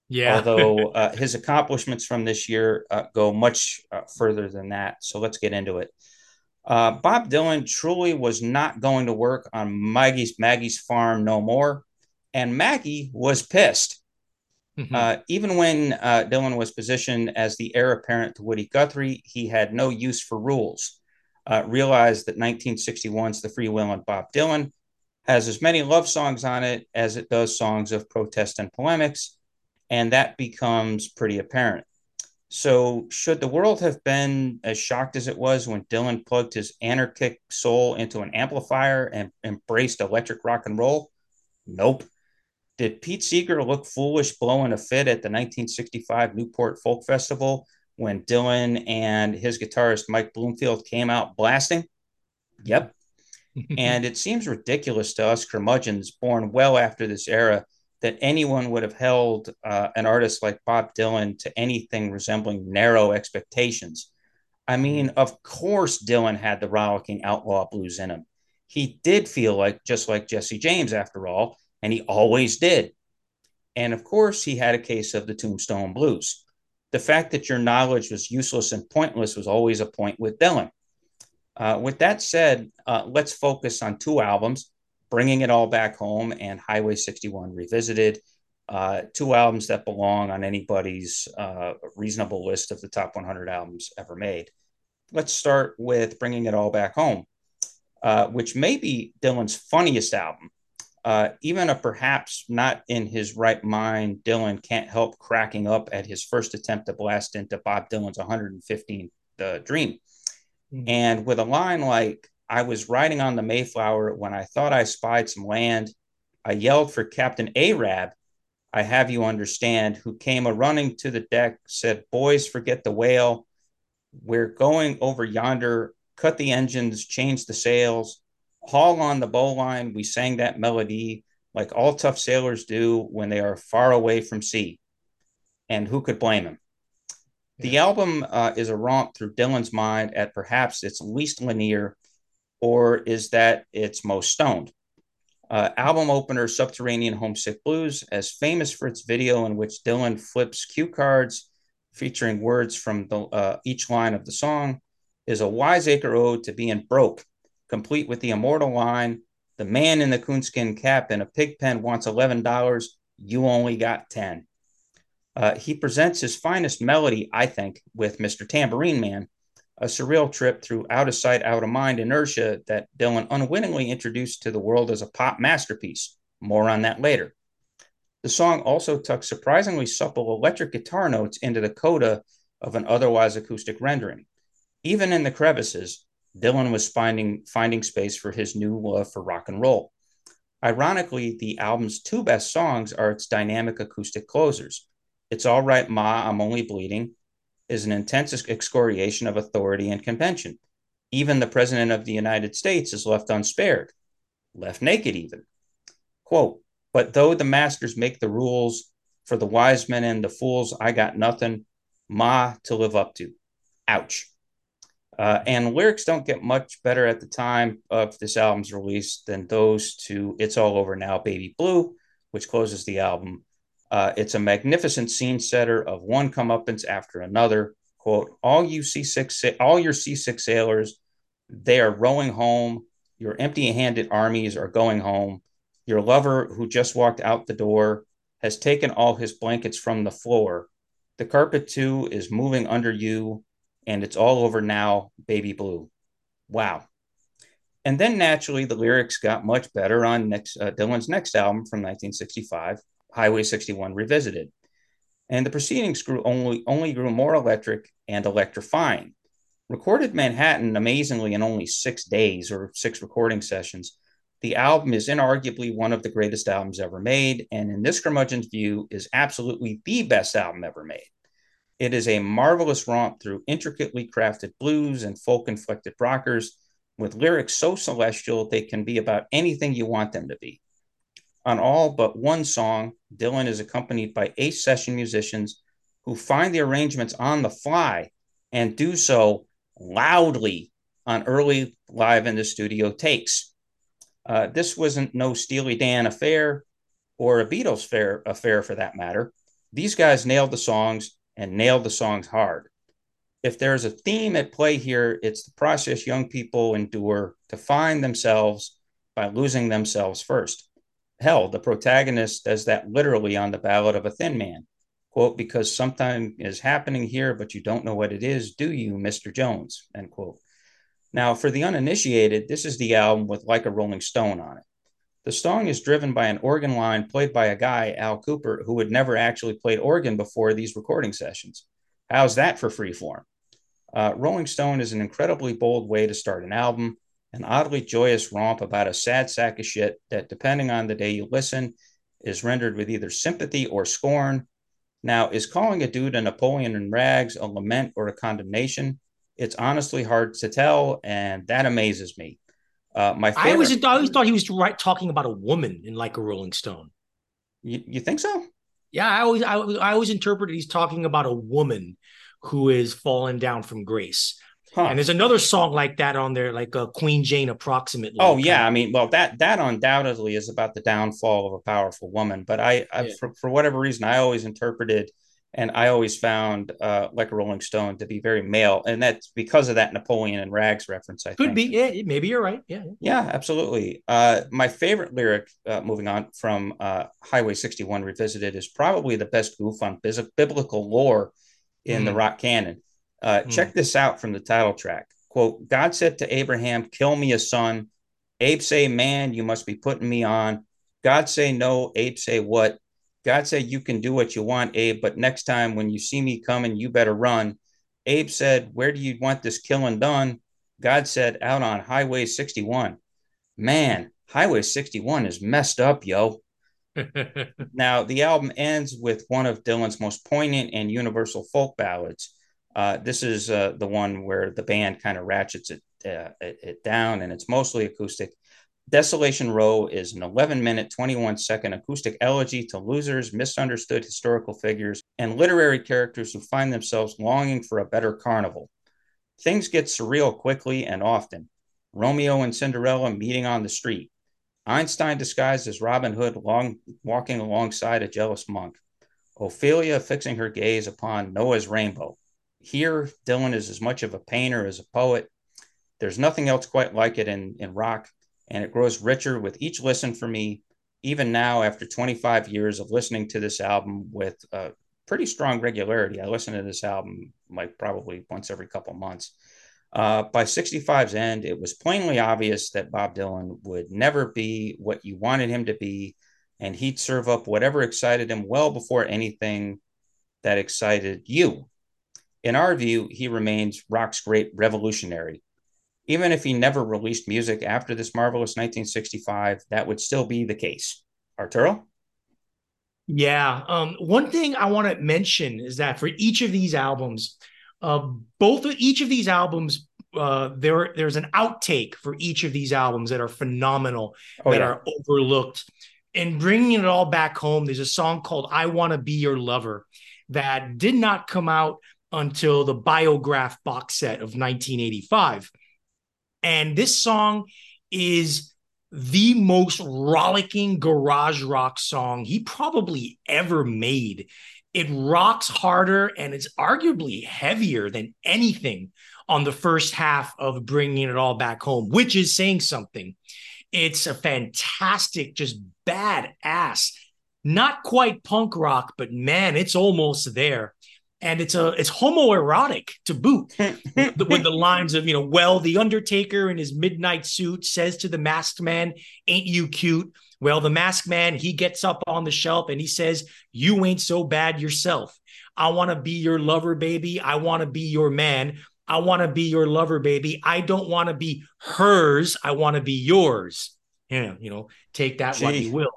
Yeah. Although uh, his accomplishments from this year uh, go much uh, further than that. So let's get into it. Uh, Bob Dylan truly was not going to work on Maggie's Maggie's farm no more, and Maggie was pissed. Mm-hmm. Uh, even when uh, Dylan was positioned as the heir apparent to Woody Guthrie, he had no use for rules. Uh, realized that 1961's The Freewheelin' Bob Dylan has as many love songs on it as it does songs of protest and polemics, and that becomes pretty apparent. So, should the world have been as shocked as it was when Dylan plugged his anarchic soul into an amplifier and embraced electric rock and roll? Nope. Did Pete Seeger look foolish blowing a fit at the 1965 Newport Folk Festival when Dylan and his guitarist Mike Bloomfield came out blasting? Yep. and it seems ridiculous to us curmudgeons born well after this era that anyone would have held uh, an artist like Bob Dylan to anything resembling narrow expectations. I mean, of course, Dylan had the rollicking outlaw blues in him. He did feel like just like Jesse James, after all, and he always did. And of course, he had a case of the Tombstone Blues. The fact that your knowledge was useless and pointless was always a point with Dylan. Uh, with that said, uh, let's focus on two albums Bringing It All Back Home and Highway 61 Revisited. Uh, two albums that belong on anybody's uh, reasonable list of the top 100 albums ever made. Let's start with Bringing It All Back Home, uh, which may be Dylan's funniest album. Uh, even a perhaps not in his right mind, Dylan can't help cracking up at his first attempt to blast into Bob Dylan's 115th uh, Dream. Mm-hmm. And with a line like, I was riding on the Mayflower when I thought I spied some land. I yelled for Captain Arab, I have you understand, who came a running to the deck, said, Boys, forget the whale. We're going over yonder, cut the engines, change the sails, haul on the bowline. We sang that melody like all tough sailors do when they are far away from sea. And who could blame him? The album uh, is a romp through Dylan's mind at perhaps its least linear or is that it's most stoned? Uh, album opener Subterranean Homesick Blues, as famous for its video in which Dylan flips cue cards featuring words from the, uh, each line of the song, is a wiseacre ode to being broke, complete with the immortal line The man in the coonskin cap in a pig pen wants $11, you only got 10. Uh, he presents his finest melody, I think, with Mr. Tambourine Man, a surreal trip through out of sight, out of mind inertia that Dylan unwittingly introduced to the world as a pop masterpiece. More on that later. The song also tucks surprisingly supple electric guitar notes into the coda of an otherwise acoustic rendering. Even in the crevices, Dylan was finding, finding space for his new love for rock and roll. Ironically, the album's two best songs are its dynamic acoustic closers. It's All Right, Ma, I'm Only Bleeding, is an intense excoriation of authority and convention. Even the President of the United States is left unspared, left naked even. Quote, but though the masters make the rules for the wise men and the fools, I got nothing, ma, to live up to. Ouch. Uh, and lyrics don't get much better at the time of this album's release than those to It's All Over Now, Baby Blue, which closes the album, uh, it's a magnificent scene setter of one comeuppance after another. Quote, all you C6, all your seasick sailors, they are rowing home. Your empty handed armies are going home. Your lover, who just walked out the door, has taken all his blankets from the floor. The carpet, too, is moving under you, and it's all over now, baby blue. Wow. And then naturally, the lyrics got much better on next, uh, Dylan's next album from 1965, Highway 61 Revisited. And the proceedings grew only, only grew more electric and electrifying. Recorded Manhattan amazingly in only six days or six recording sessions, the album is inarguably one of the greatest albums ever made, and in this curmudgeon's view, is absolutely the best album ever made. It is a marvelous romp through intricately crafted blues and folk inflected rockers with lyrics so celestial they can be about anything you want them to be. On all but one song, Dylan is accompanied by eight session musicians who find the arrangements on the fly and do so loudly on early live in the studio takes. Uh, this wasn't no Steely Dan affair or a Beatles fair affair for that matter. These guys nailed the songs and nailed the songs hard. If there's a theme at play here, it's the process young people endure to find themselves by losing themselves first. Hell, the protagonist does that literally on the Ballad of a Thin Man. Quote, because something is happening here, but you don't know what it is, do you, Mr. Jones? End quote. Now, for the uninitiated, this is the album with Like a Rolling Stone on it. The song is driven by an organ line played by a guy, Al Kooper, who had never actually played organ before these recording sessions. How's that for freeform? Uh, Rolling Stone is an incredibly bold way to start an album, an oddly joyous romp about a sad sack of shit that, depending on the day you listen, is rendered with either sympathy or scorn. Now, is calling a dude a Napoleon in rags a lament or a condemnation? It's honestly hard to tell, and that amazes me. Uh, my favorite, I always, I always thought he was right, talking about a woman in like a Rolling Stone. You, you think so? Yeah, I always I, I always interpreted he's talking about a woman who is fallen down from grace. Huh. And there's another song like that on there, like uh, Queen Jane, approximately. Oh yeah, I mean, well, that that undoubtedly is about the downfall of a powerful woman. But I, I yeah. for, for whatever reason, I always interpreted, and I always found uh, like a Rolling Stone to be very male, and that's because of that Napoleon and Rags reference. I could think. be, yeah, maybe you're right. Yeah, yeah, absolutely. Uh, my favorite lyric, uh, moving on from uh, Highway 61 Revisited, is probably the best goof on biblical lore in mm. the rock canon. Uh, mm. Check this out from the title track. Quote, God said to Abraham, kill me a son. Abe say, man, you must be putting me on. God say no. Abe say what? God said, you can do what you want, Abe, but next time when you see me coming, you better run. Abe said, where do you want this killing done? God said, out on Highway 61. Man, Highway 61 is messed up, yo. now, the album ends with one of Dylan's most poignant and universal folk ballads. Uh, this is uh, the one where the band kind of ratchets it, uh, it, it, down, and it's mostly acoustic. Desolation Row is an 11 minute, 21 second acoustic elegy to losers, misunderstood historical figures, and literary characters who find themselves longing for a better carnival. Things get surreal quickly and often. Romeo and Cinderella meeting on the street, Einstein disguised as Robin Hood long, walking alongside a jealous monk. Ophelia fixing her gaze upon Noah's rainbow. Here, Dylan is as much of a painter as a poet. There's nothing else quite like it in, in rock, and it grows richer with each listen for me, even now after 25 years of listening to this album with a pretty strong regularity. I listen to this album like probably once every couple months. Uh, by 65's end, it was plainly obvious that Bob Dylan would never be what you wanted him to be, and he'd serve up whatever excited him well before anything that excited you. In our view, he remains rock's great revolutionary. Even if he never released music after this marvelous 1965, that would still be the case. Arturo? Yeah. Um, one thing I want to mention is that for each of these albums, uh, both of each of these albums, uh, there there's an outtake for each of these albums that are phenomenal, oh, that yeah. are overlooked. And bringing it all back home, there's a song called "I Want to Be Your Lover" that did not come out until the Biograph box set of 1985. And this song is the most rollicking garage rock song he probably ever made it rocks harder and it's arguably heavier than anything on the first half of bringing it all back home, which is saying something. It's a fantastic, just badass, not quite punk rock, but man, it's almost there. And it's a it's homoerotic to boot with the lines of you know well the Undertaker in his midnight suit says to the masked man ain't you cute well, the masked man, he gets up on the shelf and he says, You ain't so bad yourself. I want to be your lover, baby. I want to be your man. I want to be your lover, baby. I don't want to be hers. I want to be yours. Yeah, you know, take that Gee. what you will.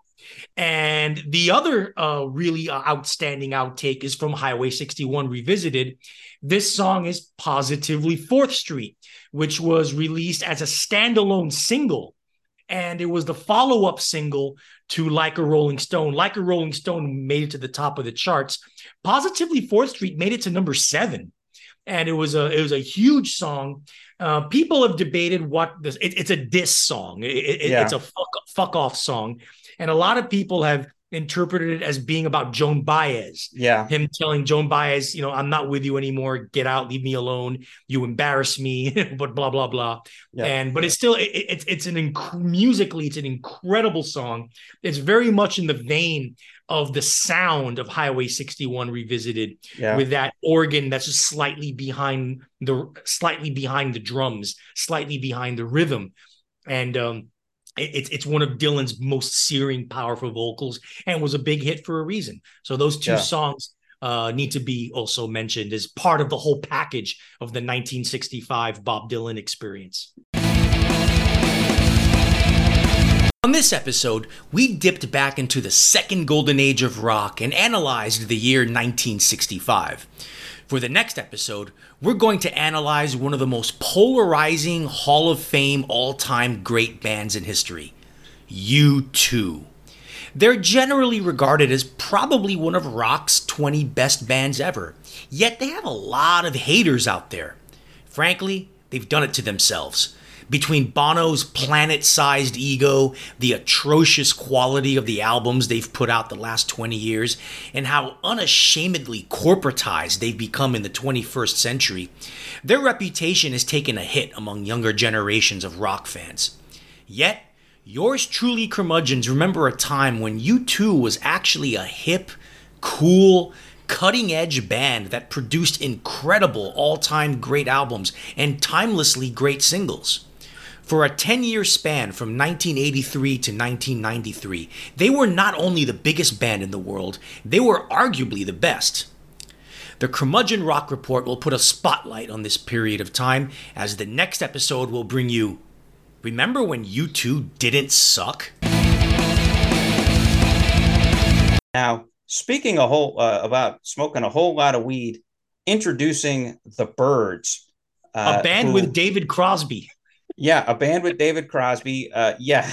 And the other uh, really uh, outstanding outtake is from Highway 61 Revisited. This song is Positively Fourth Street, which was released as a standalone single and it was the follow-up single to Like a Rolling Stone. Like a Rolling Stone made it to the top of the charts. Positively Fourth Street made it to number seven, and it was a it was a huge song. Uh, people have debated what this. It, it's a diss song. It, it, yeah. It's a fuck fuck off song, and a lot of people have interpreted it as being about Joan Baez. Yeah. Him telling Joan Baez, you know, I'm not with you anymore. Get out, leave me alone. You embarrass me, but blah blah blah. Yeah. And but it's still it, it's it's an inc- musically it's an incredible song. It's very much in the vein of the sound of Highway 61 revisited yeah. with that organ that's just slightly behind the slightly behind the drums, slightly behind the rhythm. And um it's it's one of Dylan's most searing, powerful vocals, and was a big hit for a reason. So those two yeah. songs uh, need to be also mentioned as part of the whole package of the 1965 Bob Dylan experience. On this episode, we dipped back into the second golden age of rock and analyzed the year 1965. For the next episode, we're going to analyze one of the most polarizing Hall of Fame all time great bands in history U2. They're generally regarded as probably one of rock's 20 best bands ever, yet they have a lot of haters out there. Frankly, they've done it to themselves between Bono's planet sized ego, the atrocious quality of the albums they've put out the last 20 years, and how unashamedly corporatized they've become in the 21st century, their reputation has taken a hit among younger generations of rock fans. Yet, yours truly, curmudgeons, remember a time when U2 was actually a hip, cool, cutting edge band that produced incredible all time great albums and timelessly great singles. For a 10 year span from 1983 to 1993, they were not only the biggest band in the world, they were arguably the best. The Curmudgeon Rock Report will put a spotlight on this period of time, as the next episode will bring you Remember when U2 didn't suck? Now, speaking a whole uh, about smoking a whole lot of weed, introducing the Byrds, uh, a band who, with David Crosby. Yeah, a band with David Crosby. Uh, yeah.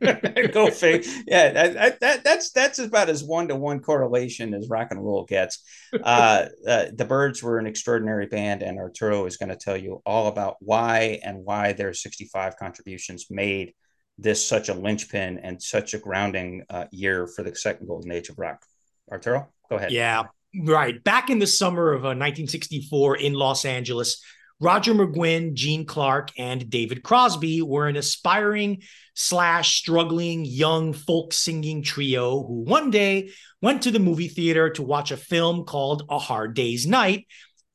Go fake. Yeah, that, that, that's that's about as one to one correlation as rock and roll gets. Uh, uh, the Byrds were an extraordinary band, and Arturo is going to tell you all about why and why their 65 contributions made this such a linchpin and such a grounding uh, year for the second golden age of rock. Arturo, go ahead. Yeah, right. Back in the summer of 1964 uh, in Los Angeles, Roger McGuinn, Gene Clark, and David Crosby were an aspiring slash struggling young folk singing trio who one day went to the movie theater to watch a film called A Hard Day's Night,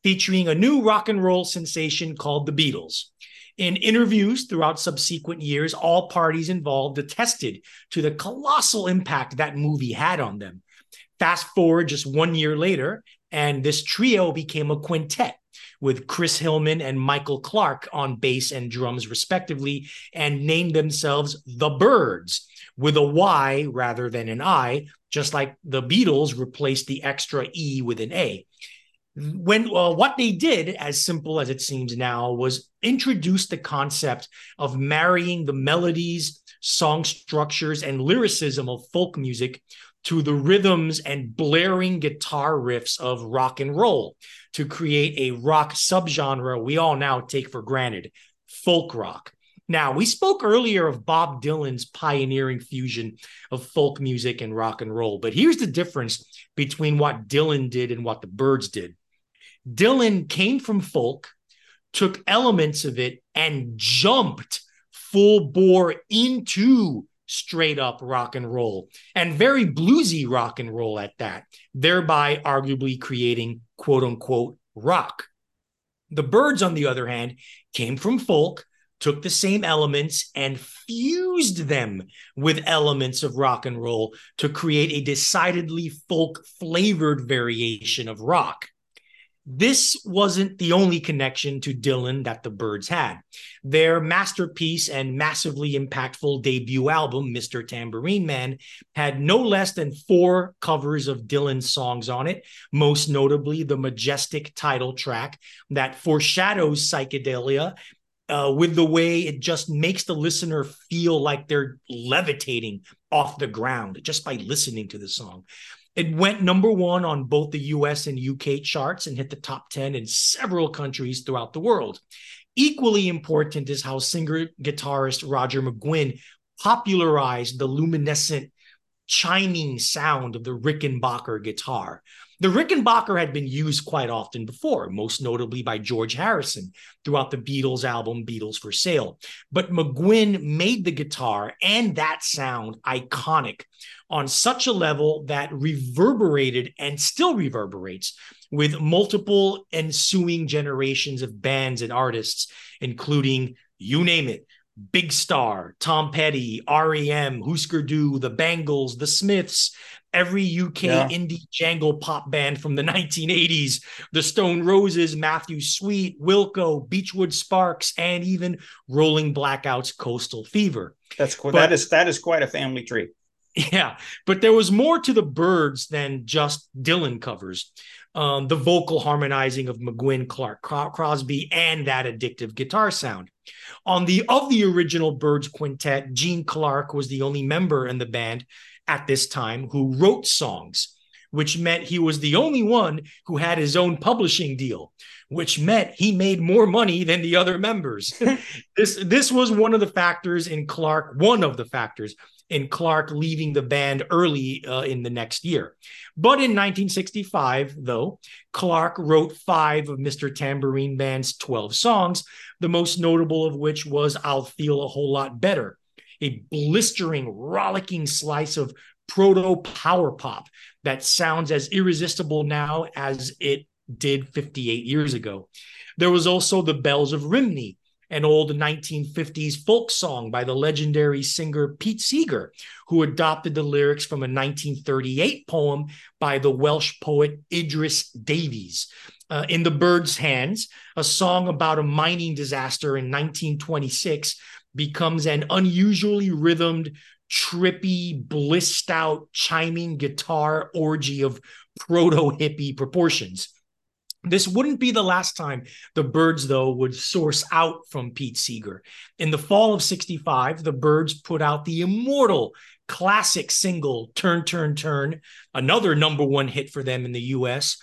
featuring a new rock and roll sensation called the Beatles. In interviews throughout subsequent years, all parties involved attested to the colossal impact that movie had on them. Fast forward just one year later, and this trio became a quintet with Chris Hillman and Michael Clarke on bass and drums, respectively, and named themselves the Byrds with a Y rather than an I, just like the Beatles replaced the extra E with an A. When uh, what they did, as simple as it seems now, was introduce the concept of marrying the melodies, song structures, and lyricism of folk music to the rhythms and blaring guitar riffs of rock and roll to create a rock subgenre we all now take for granted folk rock. Now, we spoke earlier of Bob Dylan's pioneering fusion of folk music and rock and roll, but here's the difference between what Dylan did and what the Byrds did. Dylan came from folk, took elements of it, and jumped full bore into straight up rock and roll and very bluesy rock and roll at that, thereby arguably creating quote unquote rock. The Byrds, on the other hand, came from folk, took the same elements and fused them with elements of rock and roll to create a decidedly folk flavored variation of rock. This wasn't the only connection to Dylan that the Byrds had. Their masterpiece and massively impactful debut album, Mr. Tambourine Man, had no less than four covers of Dylan's songs on it, most notably the majestic title track that foreshadows psychedelia uh, with the way it just makes the listener feel like they're levitating off the ground just by listening to the song. It went number one on both the US and UK charts and hit the top 10 in several countries throughout the world. Equally important is how singer guitarist Roger McGuinn popularized the luminescent chiming sound of the Rickenbacker guitar. The Rickenbacker had been used quite often before, most notably by George Harrison throughout the Beatles album Beatles for Sale. But McGuinn made the guitar and that sound iconic on such a level that reverberated and still reverberates with multiple ensuing generations of bands and artists, including you name it. Big Star, Tom Petty, REM, Husker Du, The Bangles, The Smiths, every UK yeah. indie jangle pop band from the 1980s, the Stone Roses, Matthew Sweet, Wilco, Beachwood Sparks, and even Rolling Blackouts Coastal Fever. That's cool. But, that is that is quite a family tree. Yeah, but there was more to the Byrds than just Dylan covers. Um, the vocal harmonizing of McGuinn, Clark, Crosby, and that addictive guitar sound. On the of the original Byrds quintet, Gene Clark was the only member in the band at this time who wrote songs, which meant he was the only one who had his own publishing deal, which meant he made more money than the other members. this this was one of the factors in Clark, one of the factors in Clark leaving the band early uh, in the next year. But in 1965, though, Clark wrote five of Mr. Tambourine Band's 12 songs, the most notable of which was I'll Feel a Whole Lot Better, a blistering, rollicking slice of proto power pop that sounds as irresistible now as it did 58 years ago. There was also The Bells of Rhymney, an old 1950s folk song by the legendary singer Pete Seeger, who adopted the lyrics from a 1938 poem by the Welsh poet Idris Davies. Uh, in the Byrd's Hands, a song about a mining disaster in 1926 becomes an unusually rhythmed, trippy, blissed out, chiming guitar orgy of proto hippie proportions. This wouldn't be the last time the Byrds, though, would source out from Pete Seeger. In the fall of 65, the Byrds put out the immortal classic single, Turn, Turn, Turn, another number one hit for them in the US,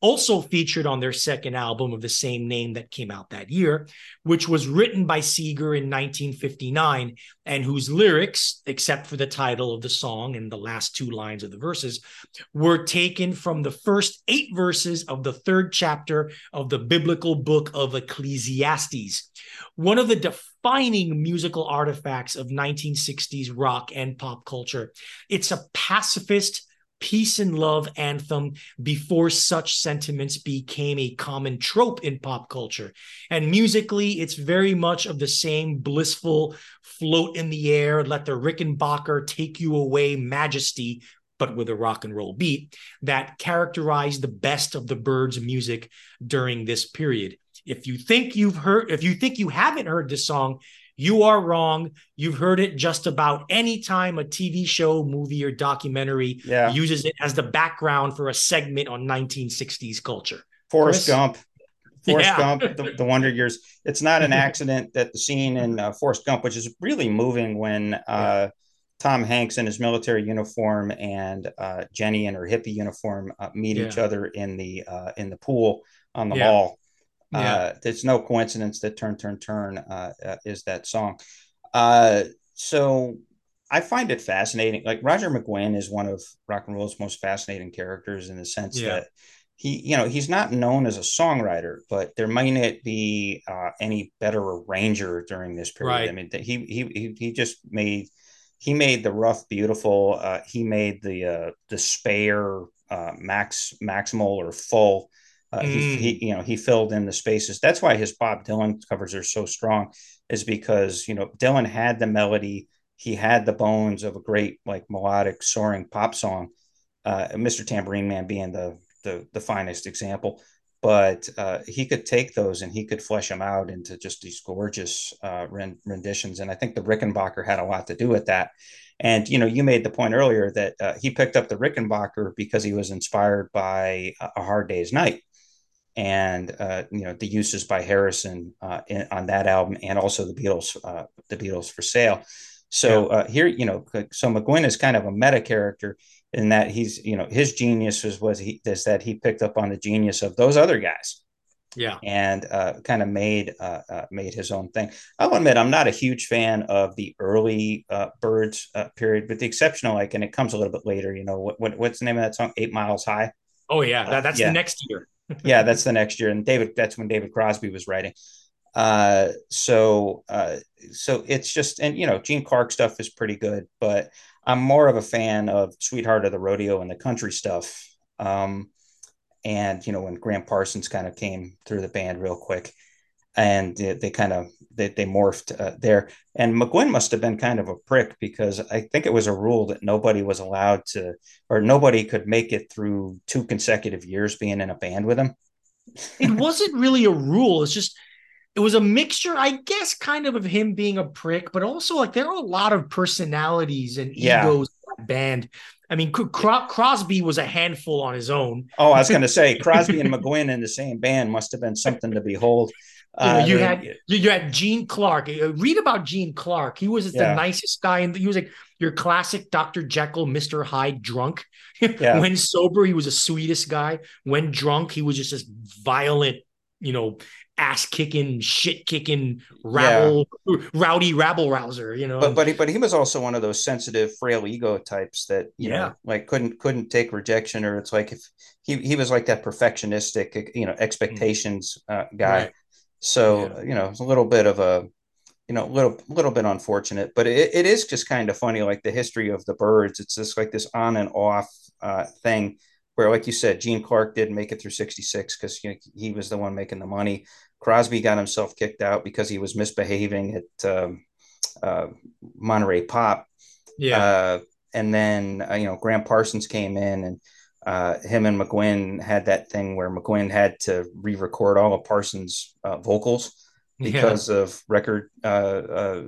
also featured on their second album of the same name that came out that year, which was written by Seeger in 1959 and whose lyrics, except for the title of the song and the last two lines of the verses, were taken from the first eight verses of the third chapter of the biblical book of Ecclesiastes. One of the defining musical artifacts of 1960s rock and pop culture. It's a pacifist peace and love anthem before such sentiments became a common trope in pop culture. And musically, it's very much of the same blissful float in the air, let the Rickenbacker take you away majesty, but with a rock and roll beat that characterized the best of the Byrds music during this period. If you think you've heard, if you think you haven't heard this song, you are wrong. You've heard it just about any time a TV show, movie, or documentary yeah. uses it as the background for a segment on 1960s culture. Forrest Chris? Gump. Forrest yeah. Gump, the, the, Wonder Years. It's not an accident that the scene in uh, Forrest Gump, which is really moving when uh, yeah. Tom Hanks in his military uniform and uh, Jenny in her hippie uniform uh, meet yeah. each other in the uh, in the pool on the hall. Yeah. Uh, it's no coincidence that "Turn, Turn, Turn" uh, uh, is that song. Uh, so I find it fascinating. Like Roger McGuinn is one of rock and roll's most fascinating characters in the sense yeah. that he, you know, he's not known as a songwriter, but there might not be uh, any better arranger during this period. Right. I mean, he he he just made he made the rough beautiful. Uh, he made the uh, the spare uh, max maximal or full uh, mm. he, he, you know, he filled in the spaces. That's why his Bob Dylan covers are so strong, is because you know Dylan had the melody, he had the bones of a great like melodic soaring pop song. Uh, Mr. Tambourine Man being the the, the finest example, but uh, he could take those and he could flesh them out into just these gorgeous uh, renditions. And I think the Rickenbacker had a lot to do with that. And you know, you made the point earlier that uh, he picked up the Rickenbacker because he was inspired by A Hard Day's Night and uh, you know the uses by Harrison uh, in, on that album, and also the Beatles, uh, the Beatles for Sale. So yeah. Uh, here, you know, so McGuinn is kind of a meta character in that he's, you know, his genius was was he is that he picked up on the genius of those other guys, Yeah. And uh, kind of made uh, made his own thing. I'll admit I'm not a huge fan of the early uh, uh, period, with the exception of like, and it comes a little bit later. You know, what, what what's the name of that song? Eight Miles High. Oh yeah, that, that's yeah. the next year. Yeah, that's the next year, and David. That's when David Crosby was writing. Uh, so uh, so it's just and you know Gene Clark stuff is pretty good, but I'm more of a fan of Sweetheart of the Rodeo and the country stuff. Um, and you know when Gram Parsons kind of came through the band real quick, and they, they kind of they, they morphed uh, there. And McGuinn must have been kind of a prick because I think it was a rule that nobody was allowed to, or nobody could make it through two consecutive years being in a band with him. it wasn't really a rule. It's just it was a mixture, I guess, kind of of him being a prick, but also like there are a lot of personalities and Yeah. egos in that band. I mean, Cro- Crosby was a handful on his own. Oh, I was going to say Crosby and McGuinn in the same band must have been something to behold. You, know, Uh, you had you, you had Gene Clark. Uh, Read about Gene Clark. He was Yeah. the nicest guy, and he was like your classic Dr. Jekyll, Mr. Hyde, drunk. Yeah. when sober, he was the sweetest guy. When drunk, he was just this violent, you know, ass kicking, shit kicking, rabble, rowdy rabble rouser. You know, but but he, but he was also one of those sensitive, frail ego types that you Yeah. know, like couldn't couldn't take rejection, or it's like if he he was like that perfectionistic, you know, expectations uh, guy. Right. So Yeah. you know, it's a little bit of a you know, little little bit unfortunate, but it, it is just kind of funny, like the history of the Byrds. It's just like this on and off uh, thing where, like you said, Gene Clark didn't make it through '66 because you know, he was the one making the money. Crosby got himself kicked out because he was misbehaving at um, uh, Monterey Pop. yeah, Uh, and then uh, you know Gram Parsons came in and uh, him and McGuinn had that thing where McGuinn had to re-record all of Parsons' uh, vocals because of record uh, uh,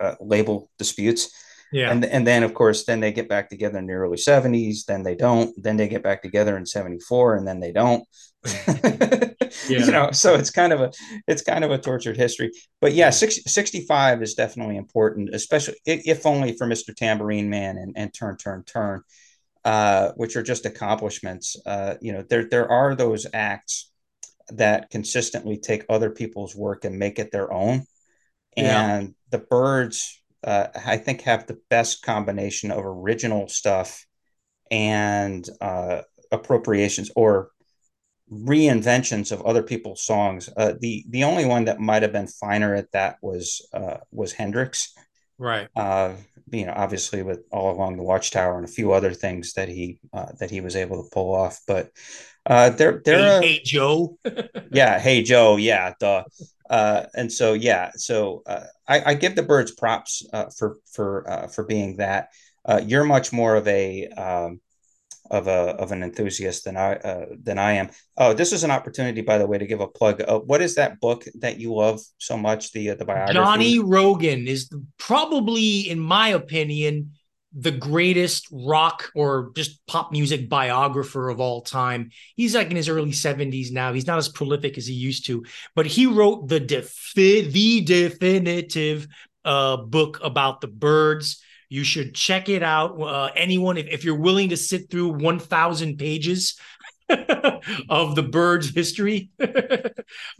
uh, label disputes. yeah, And and then of course then they get back together in the early 70s, then they don't, then they get back together in 74 and then they don't. Yeah. You know, so it's kind of a it's kind of a tortured history. But yeah, 60, 65 is definitely important, especially if, if only for Mr. Tambourine Man and, and Turn Turn Turn, uh, which are just accomplishments. Uh, you know, there there are those acts that consistently take other people's work and make it their own. Yeah. And the Byrds, uh, I think, have the best combination of original stuff and uh, appropriations or reinventions of other people's songs. Uh, the the only one that might have been finer at that was uh, was Hendrix. Right. Uh, you know, obviously with all along the Watchtower and a few other things that he uh, that he was able to pull off. But uh, they're they're Hey, hey, Joe. yeah hey joe yeah duh uh and so yeah so uh, I, I give the Byrds props uh, for for uh, for being that uh, you're much more of a um, of a of an enthusiast than I uh, than I am. Oh, this is an opportunity, by the way, to give a plug. Uh, what is that book that you love so much? The uh, the biography. Johnny Rogan is probably, in my opinion, the greatest rock or just pop music biographer of all time. He's like in his early 70s now. He's not as prolific as he used to, but he wrote the defi- the definitive uh, book about the Byrds. You should check it out. Uh, anyone, if, if you're willing to sit through 1,000 pages of the Byrd's history,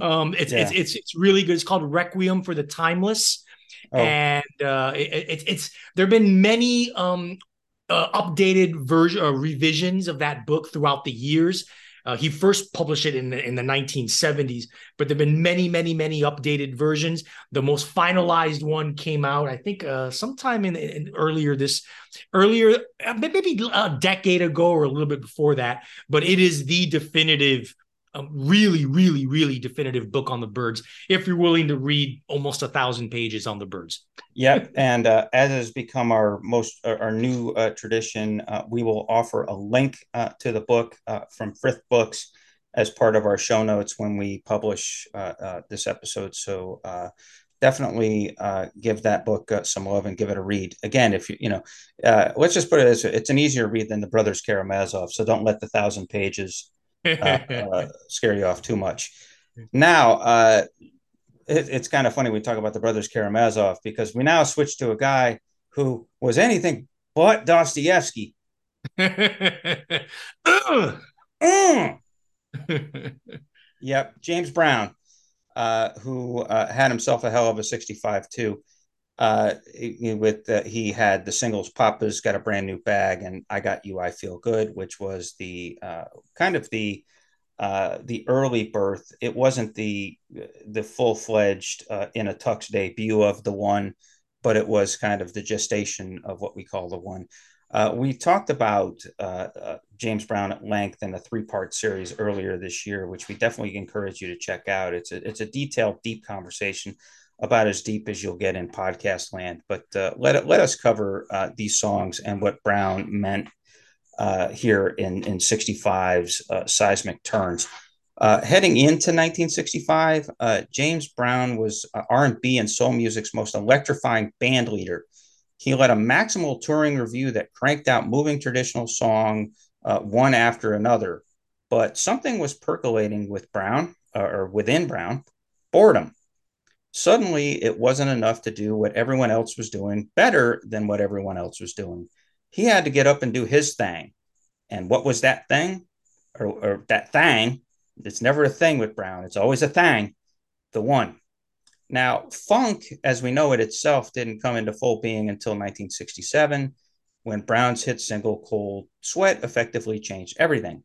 um, it's, Yeah. it's it's it's really good. It's called Requiem for the Timeless Oh, and uh, it, it, it's there have been many um, uh, updated version or revisions of that book throughout the years. Uh, he first published it in the, in the 1970s, but there've been many, many, many updated versions. The most finalized one came out, I think, uh, sometime in, in earlier this earlier, uh, maybe a decade ago or a little bit before that. But it is the definitive, um, really, really, really definitive book on the Byrds. If you're willing to read almost a thousand pages on the Byrds. Yep, and uh, as has become our most our new uh, tradition, uh, we will offer a link uh, to the book uh, from Thrift Books as part of our show notes when we publish uh, uh, this episode. So uh, definitely uh, give that book uh, some love and give it a read. Again, if you you know, uh, let's just put it as it's an easier read than the Brothers Karamazov. So don't let the thousand pages uh, uh, scare you off too much. Now, uh, it, it's kind of funny we talk about the brothers Karamazov because we now switch to a guy who was anything but Dostoevsky. Mm. Yep, James Brown, uh, who uh, had himself a hell of a 65 too. Uh, with he had the singles "Papa's Got a Brand New Bag" and "I Got You, I Feel Good," which was the uh, kind of the uh, the early birth. It wasn't the the full fledged uh, in a tux debut of the one, but it was kind of the gestation of what we call the one. Uh, we talked about uh, uh, James Brown at length in a three-part series earlier this year, which we definitely encourage you to check out. It's a it's a detailed, deep conversation about as deep as you'll get in podcast land. But uh, let let us cover these songs and what Brown meant uh, here in in 65's seismic turns. heading into 1965, James Brown was R&B and soul music's most electrifying band leader he led a maximal touring revue that cranked out moving traditional song uh, one after another. But something was percolating with Brown, uh, or within Brown, boredom. Suddenly, it wasn't enough to do what everyone else was doing better than what everyone else was doing. He had to get up and do his thing. And what was that thing? Or, or that thing? It's never a thing with Brown, it's always a thing. The one. Now, funk, as we know it itself, didn't come into full being until 1967 when Brown's hit single Cold Sweat effectively changed everything.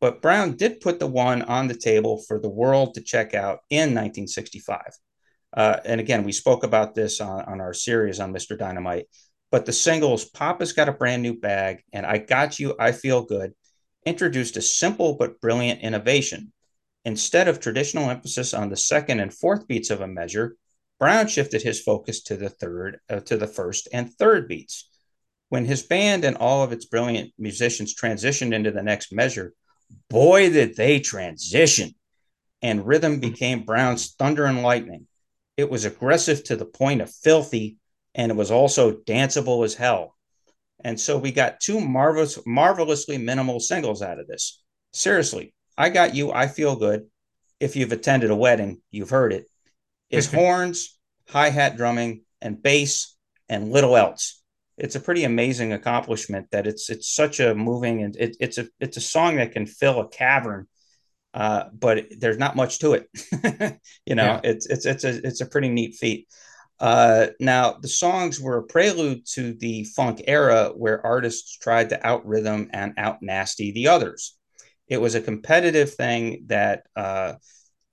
But Brown did put the one on the table for the world to check out in 1965. Uh, and again, we spoke about this on, on our series on Mr. Dynamite. But the singles Papa's Got a Brand New Bag and I Got You, I Feel Good introduced a simple but brilliant innovation Instead of traditional emphasis on the second and fourth beats of a measure, Brown shifted his focus to the third, uh, to the first and third beats. When his band and all of its brilliant musicians transitioned into the next measure, boy, did they transition! And rhythm became Brown's thunder and lightning. It was aggressive to the point of filthy, and it was also danceable as hell. And so we got two marvelous, marvelously minimal singles out of this. Seriously, I got you. I feel good. If you've attended a wedding, you've heard it. it. Is horns, hi hat drumming, and bass, and little else. It's a pretty amazing accomplishment that it's it's such a moving and it, it's a it's a song that can fill a cavern, uh, but there's not much to it. you know, yeah. it's it's it's a it's a pretty neat feat. Uh, now, the songs were a prelude to the funk era where artists tried to out rhythm and out nasty the others. It was a competitive thing that uh,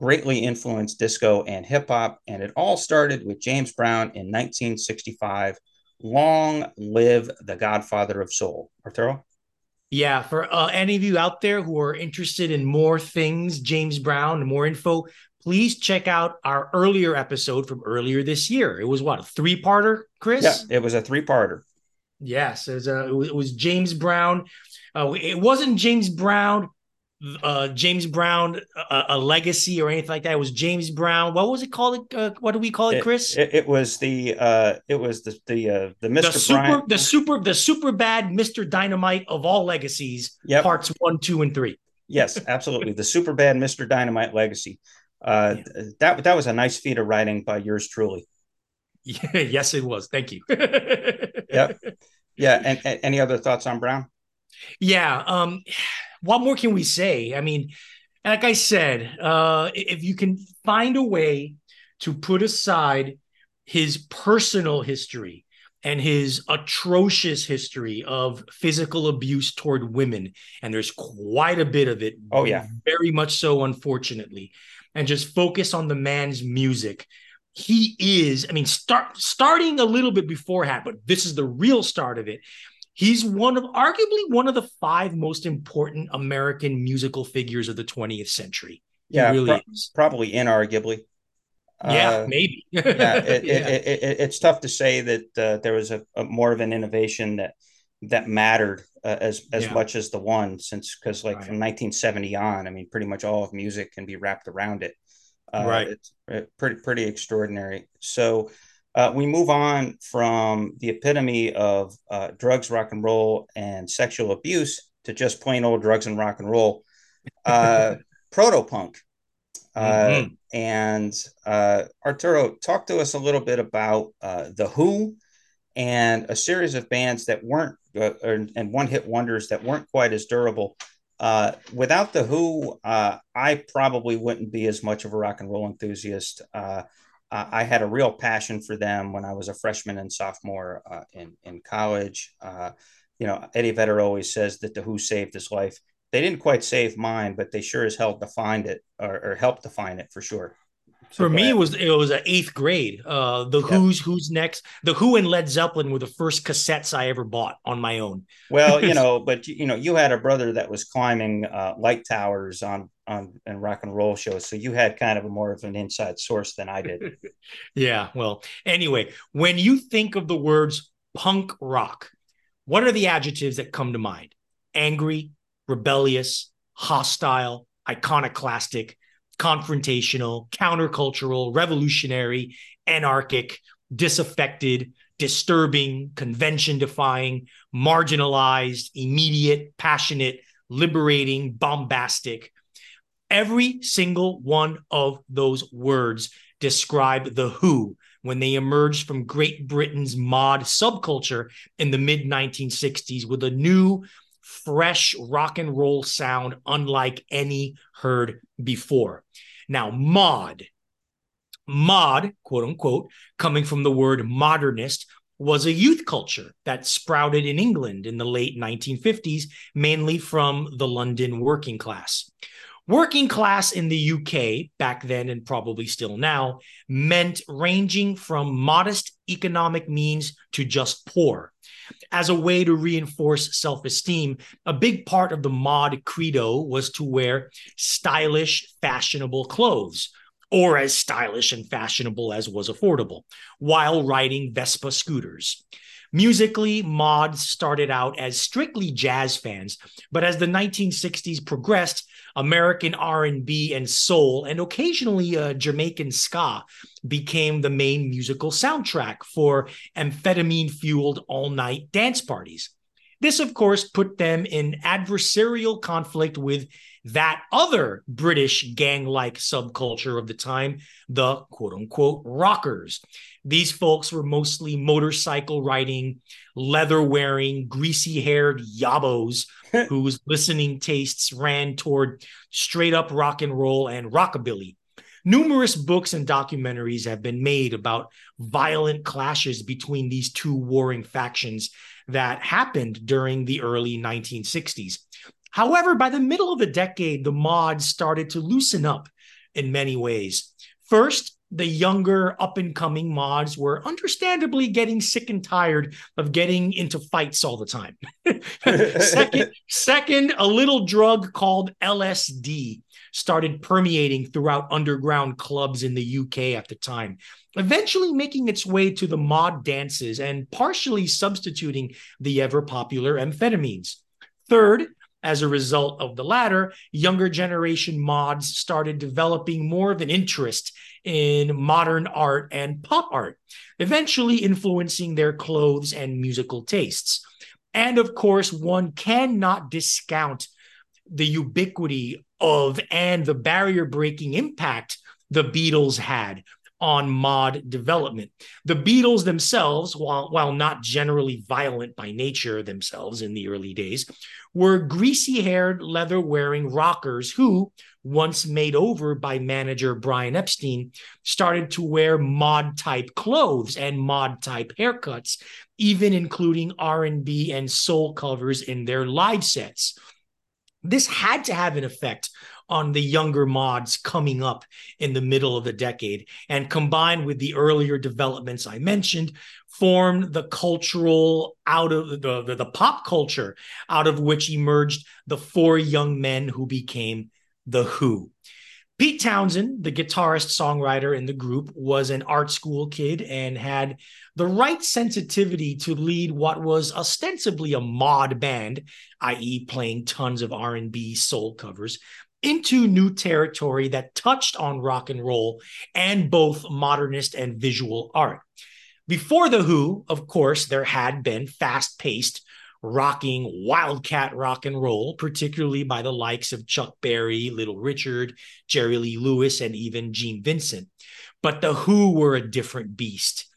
greatly influenced disco and hip hop. And it all started with James Brown in 1965. Long live the godfather of soul. Arturo? Yeah, for uh, any of you out there who are interested in more things, James Brown, more info, please check out our earlier episode from earlier this year. It was what, a three parter, Chris? Yeah, it was a three parter. Yes, it was, a, it was James Brown. Uh, it wasn't James Brown uh, James Brown a, a, legacy or anything like that. It was James Brown. What was it called? Uh, what do we call it, Chris? It, it, was the uh, it was the the uh, the Mr. The super the super the super bad Mr. Dynamite of all legacies. Yep. Parts one, two, and three. Yes, absolutely. the super bad Mr. Dynamite legacy. Uh, yeah. That that was a nice feat of writing by yours truly. Yeah, yes, it was. Thank you. yep. Yeah. And, and any other thoughts on Brown? Yeah. Um what more can we say? I mean, like I said, uh, if you can find a way to put aside his personal history and his atrocious history of physical abuse toward women, and there's quite a bit of it. Oh, yeah. Very much so, unfortunately. And just focus on the man's music. He is, I mean, start starting a little bit beforehand, but this is the real start of it. He's one of arguably one of the five most important American musical figures of the 20th century. He yeah, really pro- probably inarguably. Yeah, uh, maybe. yeah, it, yeah. It, it, it's tough to say that uh, there was a, a, more of an innovation that that mattered uh, as as yeah. much as the one, since because like right. from 1970 on, I mean, pretty much all of music can be wrapped around it. Uh, right, it's uh, pretty pretty extraordinary. So uh, we move on from the epitome of uh, drugs, rock and roll, and sexual abuse to just plain old drugs and rock and roll. Uh, proto punk. Uh, mm-hmm. And uh, Arturo, talk to us a little bit about uh, The Who and a series of bands that weren't, and one hit wonders that weren't quite as durable Uh, without the Who, uh, I probably wouldn't be as much of a rock and roll enthusiast. Uh, I had a real passion for them when I was a freshman and sophomore uh, in in college. Uh, you know, Eddie Vedder always says that the Who saved his life. They didn't quite save mine, but they sure as hell defined it or, or helped define it for sure. For me, it was it was an eighth grade. Uh, the Who's Who's next. The Who and Led Zeppelin were the first cassettes I ever bought on my own. Well, you know, but you know, you had a brother that was climbing uh, light towers on on and rock and roll shows, so you had kind of a more of an inside source than I did. yeah. Well, anyway, when you think of the words punk rock, what are the adjectives that come to mind? Angry, rebellious, hostile, iconoclastic confrontational, countercultural, revolutionary, anarchic, disaffected, disturbing, convention defying, marginalized, immediate, passionate, liberating, bombastic. Every single one of those words describe the Who when they emerged from Great Britain's mod subculture in the mid 1960s with a new fresh rock and roll sound unlike any heard before. Now, mod, mod, quote unquote, coming from the word modernist, was a youth culture that sprouted in England in the late 1950s, mainly from the London working class. Working class in the UK back then and probably still now meant ranging from modest economic means to just poor as a way to reinforce self esteem, a big part of the mod credo was to wear stylish, fashionable clothes, or as stylish and fashionable as was affordable, while riding Vespa scooters. Musically, mods started out as strictly jazz fans, but as the 1960s progressed, American R&B and soul, and occasionally uh, Jamaican ska became the main musical soundtrack for amphetamine-fueled all-night dance parties. This, of course, put them in adversarial conflict with that other British gang like subculture of the time, the quote unquote rockers. These folks were mostly motorcycle riding, leather wearing, greasy haired yabos whose listening tastes ran toward straight up rock and roll and rockabilly. Numerous books and documentaries have been made about violent clashes between these two warring factions that happened during the early 1960s. However, by the middle of the decade, the mods started to loosen up in many ways. First, the younger up and coming mods were understandably getting sick and tired of getting into fights all the time. second, second, a little drug called LSD started permeating throughout underground clubs in the UK at the time, eventually making its way to the mod dances and partially substituting the ever popular amphetamines. Third, as a result of the latter, younger generation mods started developing more of an interest in modern art and pop art, eventually influencing their clothes and musical tastes. And of course, one cannot discount the ubiquity of and the barrier breaking impact the Beatles had on mod development. The Beatles themselves, while, while not generally violent by nature themselves in the early days, were greasy haired, leather wearing rockers who, once made over by manager Brian Epstein, started to wear mod type clothes and mod type haircuts, even including R&B and soul covers in their live sets. This had to have an effect on the younger mods coming up in the middle of the decade and combined with the earlier developments I mentioned formed the cultural out of the, the, the pop culture out of which emerged the four young men who became the Who. Pete Townshend, the guitarist songwriter in the group, was an art school kid and had the right sensitivity to lead what was ostensibly a mod band, i.e., playing tons of R&B soul covers, into new territory that touched on rock and roll and both modernist and visual art. Before The Who, of course, there had been fast paced, rocking wildcat rock and roll, particularly by the likes of Chuck Berry, Little Richard, Jerry Lee Lewis, and even Gene Vincent. But The Who were a different beast.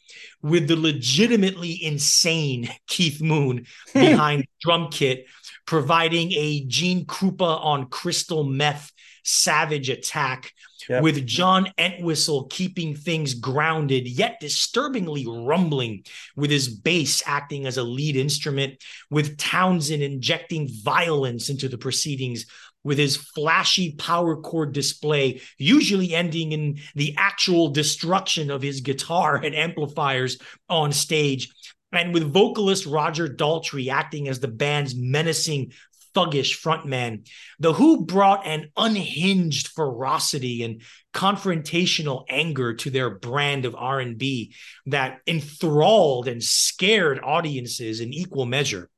With the legitimately insane Keith Moon behind drum kit, providing a Gene Krupa on crystal meth savage attack Yep. with John Entwistle keeping things grounded, yet disturbingly rumbling, with his bass acting as a lead instrument, with Townshend injecting violence into the proceedings, with his flashy power chord display, usually ending in the actual destruction of his guitar and amplifiers on stage. And with vocalist Roger Daltrey acting as the band's menacing thuggish frontman. The Who brought an unhinged ferocity and confrontational anger to their brand of R&B that enthralled and scared audiences in equal measure.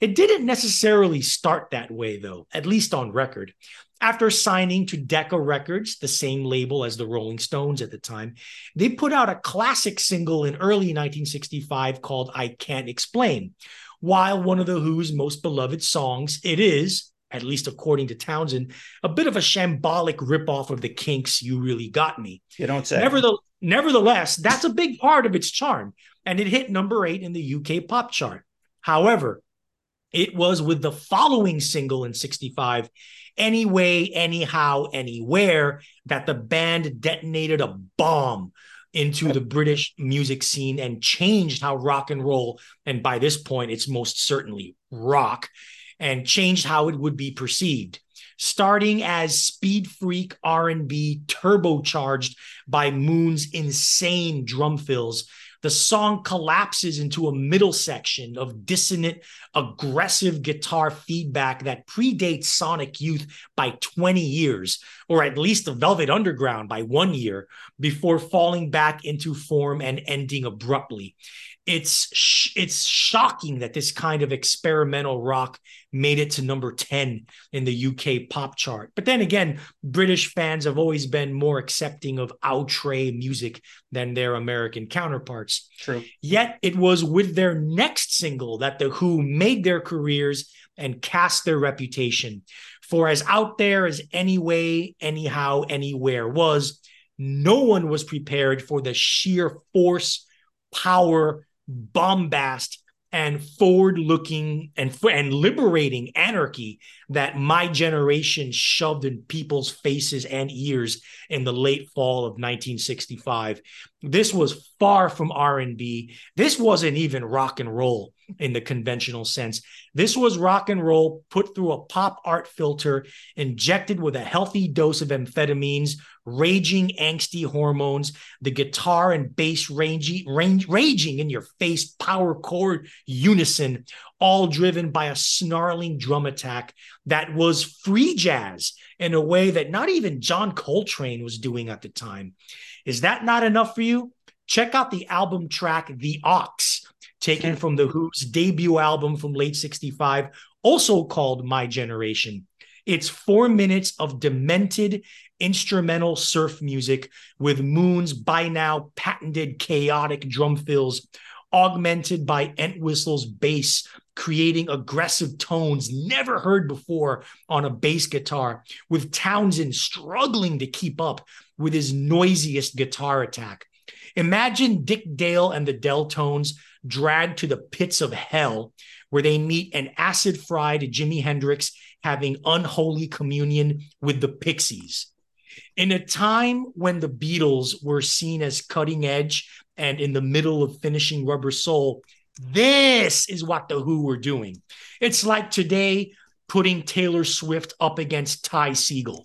It didn't necessarily start that way though, at least on record. After signing to Decca Records, the same label as the Rolling Stones at the time, they put out a classic single in early 1965 called I Can't Explain, while one of the Who's most beloved songs, it is, at least according to Townshend, a bit of a shambolic ripoff of the Kinks' You Really Got Me. You don't say. Nevertheless, nevertheless, that's a big part of its charm, and it hit number eight in the UK pop chart. However, it was with the following single in 65, Anyway, Anyhow, Anywhere, that the band detonated a bomb into the British music scene and changed how rock and roll, and by this point, it's most certainly rock, and changed how it would be perceived. Starting as speed freak R&B turbocharged by Moon's insane drum fills, the song collapses into a middle section of dissonant, aggressive guitar feedback that predates Sonic Youth by 20 years, or at least the Velvet Underground by one year, before falling back into form and ending abruptly it's sh- it's shocking that this kind of experimental rock made it to number 10 in the UK pop chart. But then again, British fans have always been more accepting of outre music than their American counterparts. True. Yet it was with their next single that the Who made their careers and cast their reputation. For as out there as Anyway, Anyhow, Anywhere was, no one was prepared for the sheer force, power, bombast and forward looking and, and liberating anarchy that my generation shoved in people's faces and ears in the late fall of 1965 this was far from r&b this wasn't even rock and roll in the conventional sense. This was rock and roll put through a pop art filter, injected with a healthy dose of amphetamines, raging angsty hormones, the guitar and bass ranging, range, raging in your face power chord unison, all driven by a snarling drum attack that was free jazz in a way that not even John Coltrane was doing at the time. Is that not enough for you? Check out the album track The Ox taken from The Who's debut album from late 65, also called My Generation. It's four minutes of demented instrumental surf music with Moon's by now patented chaotic drum fills, augmented by Entwistle's bass, creating aggressive tones never heard before on a bass guitar, with Townshend struggling to keep up with his noisiest guitar attack. Imagine Dick Dale and the Del-Tones dragged to the pits of hell, where they meet an acid fried Jimi Hendrix having unholy communion with the Pixies. In a time when the Beatles were seen as cutting edge and in the middle of finishing Rubber Soul, this is what the Who were doing. It's like today putting Taylor Swift up against Ty Segall.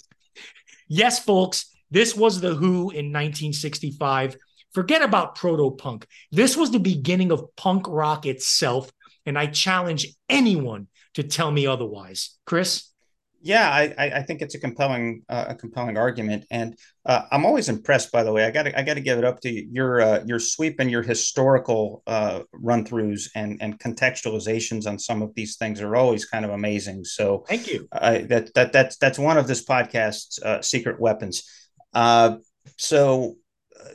Yes, folks, this was the Who in 1965 Forget about proto punk. This was the beginning of punk rock itself. And I challenge anyone to tell me otherwise. Chris? Yeah, I, I think it's a compelling uh, a compelling argument, and uh, I'm always impressed. By the way, I got I got to give it up to you. Your uh, your sweep and your historical uh, run throughs and and contextualizations on some of these things are always kind of amazing. So thank you. that that that's that's one of this podcast's uh, secret weapons. Uh, so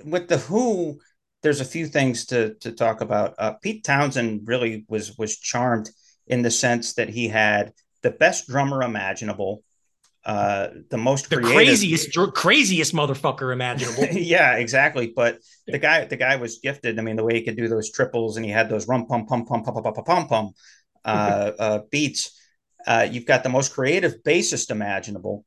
with the Who, there's a few things to to talk about. Uh, Pete Townshend really was was charmed in the sense that he had the best drummer imaginable, uh, the most the creative. craziest craziest motherfucker imaginable. yeah, exactly. But the guy the guy was gifted. I mean, the way he could do those triples and he had those rum pum pum pum pum pum pum pum pum uh, uh, beats. Uh, you've got the most creative bassist imaginable,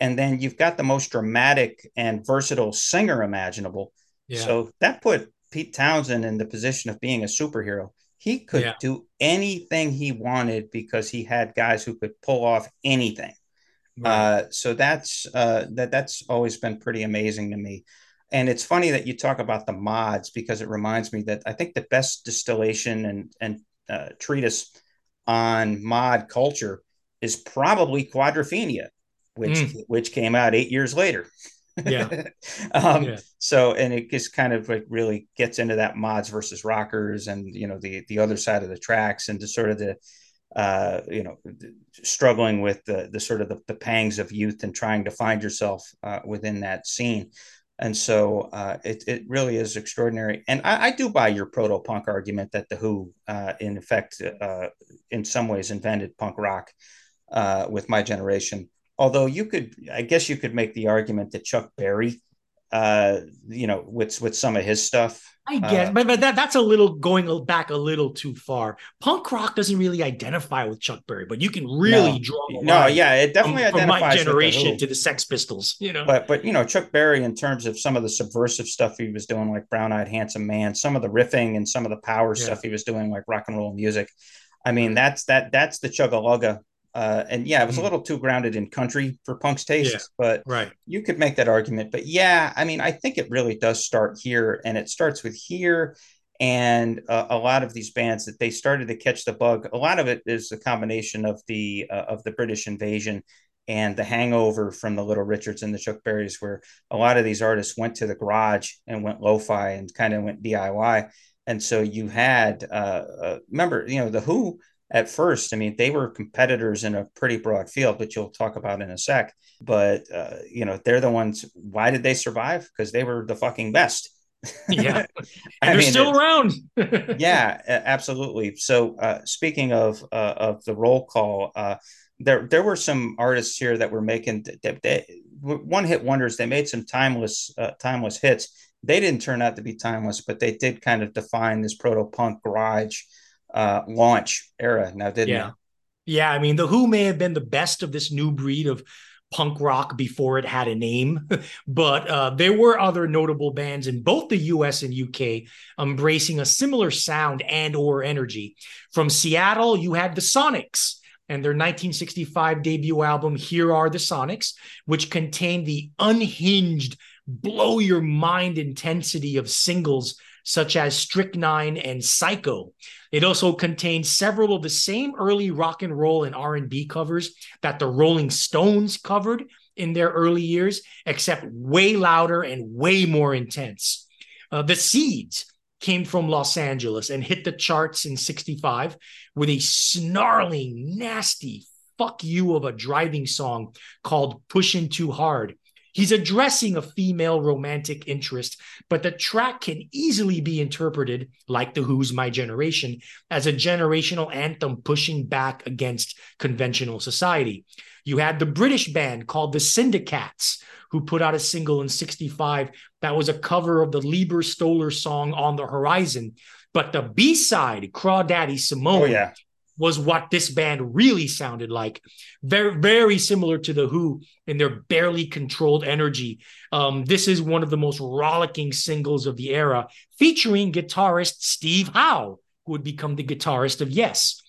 and then you've got the most dramatic and versatile singer imaginable. Yeah. So that put Pete Townshend in the position of being a superhero. He could yeah. do anything he wanted because he had guys who could pull off anything. Right. Uh, so that's uh, that that's always been pretty amazing to me. And it's funny that you talk about the mods because it reminds me that I think the best distillation and and uh, treatise on mod culture is probably Quadrophenia, which mm. which came out eight years later. Yeah. um, yeah. So, and it just kind of like really gets into that mods versus rockers, and you know the the other side of the tracks, and to sort of the uh, you know struggling with the the sort of the, the pangs of youth and trying to find yourself uh, within that scene. And so uh, it, it really is extraordinary. And I, I do buy your proto punk argument that The Who, uh, in effect, uh, in some ways invented punk rock uh, with my generation. Although you could, I guess you could make the argument that Chuck Berry, uh, you know, with with some of his stuff. I guess, uh, but, but that, that's a little going back a little too far. Punk rock doesn't really identify with Chuck Berry, but you can really no, draw. no, yeah, it definitely from, identifies from my generation the to the Sex Pistols. You know, but but you know Chuck Berry in terms of some of the subversive stuff he was doing, like Brown Eyed Handsome Man, some of the riffing and some of the power yeah. stuff he was doing, like rock and roll music. I mean, that's that that's the chugga uh, and yeah, it was a hmm. little too grounded in country for punk's taste, yeah, but right. you could make that argument. But yeah, I mean, I think it really does start here, and it starts with here. And uh, a lot of these bands that they started to catch the bug. A lot of it is a combination of the uh, of the British invasion and the hangover from the Little Richards and the Chuck Berrys, where a lot of these artists went to the garage and went lo-fi and kind of went DIY. And so you had, uh, uh, remember, you know, the Who at first. I mean, they were competitors in a pretty broad field, which you'll talk about in a sec. But uh, you know, they're the ones. Why did they survive? Because they were the fucking best. yeah, and they're mean, still it, around. yeah, absolutely. So, uh, speaking of uh, of the roll call, uh, there there were some artists here that were making they, they, one hit wonders. They made some timeless uh, timeless hits. They didn't turn out to be timeless, but they did kind of define this proto punk garage uh, launch era now, didn't yeah. Yeah, I mean, The Who may have been the best of this new breed of punk rock before it had a name, but uh, there were other notable bands in both the US and UK embracing a similar sound and or energy. From Seattle, you had the Sonics and their 1965 debut album Here Are the Sonics, which contained the unhinged blow your mind intensity of singles such as Strychnine and Psycho. It also contains several of the same early rock and roll and R&B covers that the Rolling Stones covered in their early years, except way louder and way more intense. Uh, the Seeds came from Los Angeles and hit the charts in 65 with a snarling, nasty fuck you of a driving song called Pushing Too Hard He's addressing a female romantic interest, but the track can easily be interpreted, like The Who's My Generation, as a generational anthem pushing back against conventional society. You had the British band called the Syndicats, who put out a single in 65 that was a cover of the Leiber Stoller song On the Horizon. But the B side, Crawdaddy Simone, oh, yeah was what this band really sounded like. Very, very similar to The Who in their barely controlled energy. Um, this is one of the most rollicking singles of the era, featuring guitarist Steve Howe, who would become the guitarist of Yes.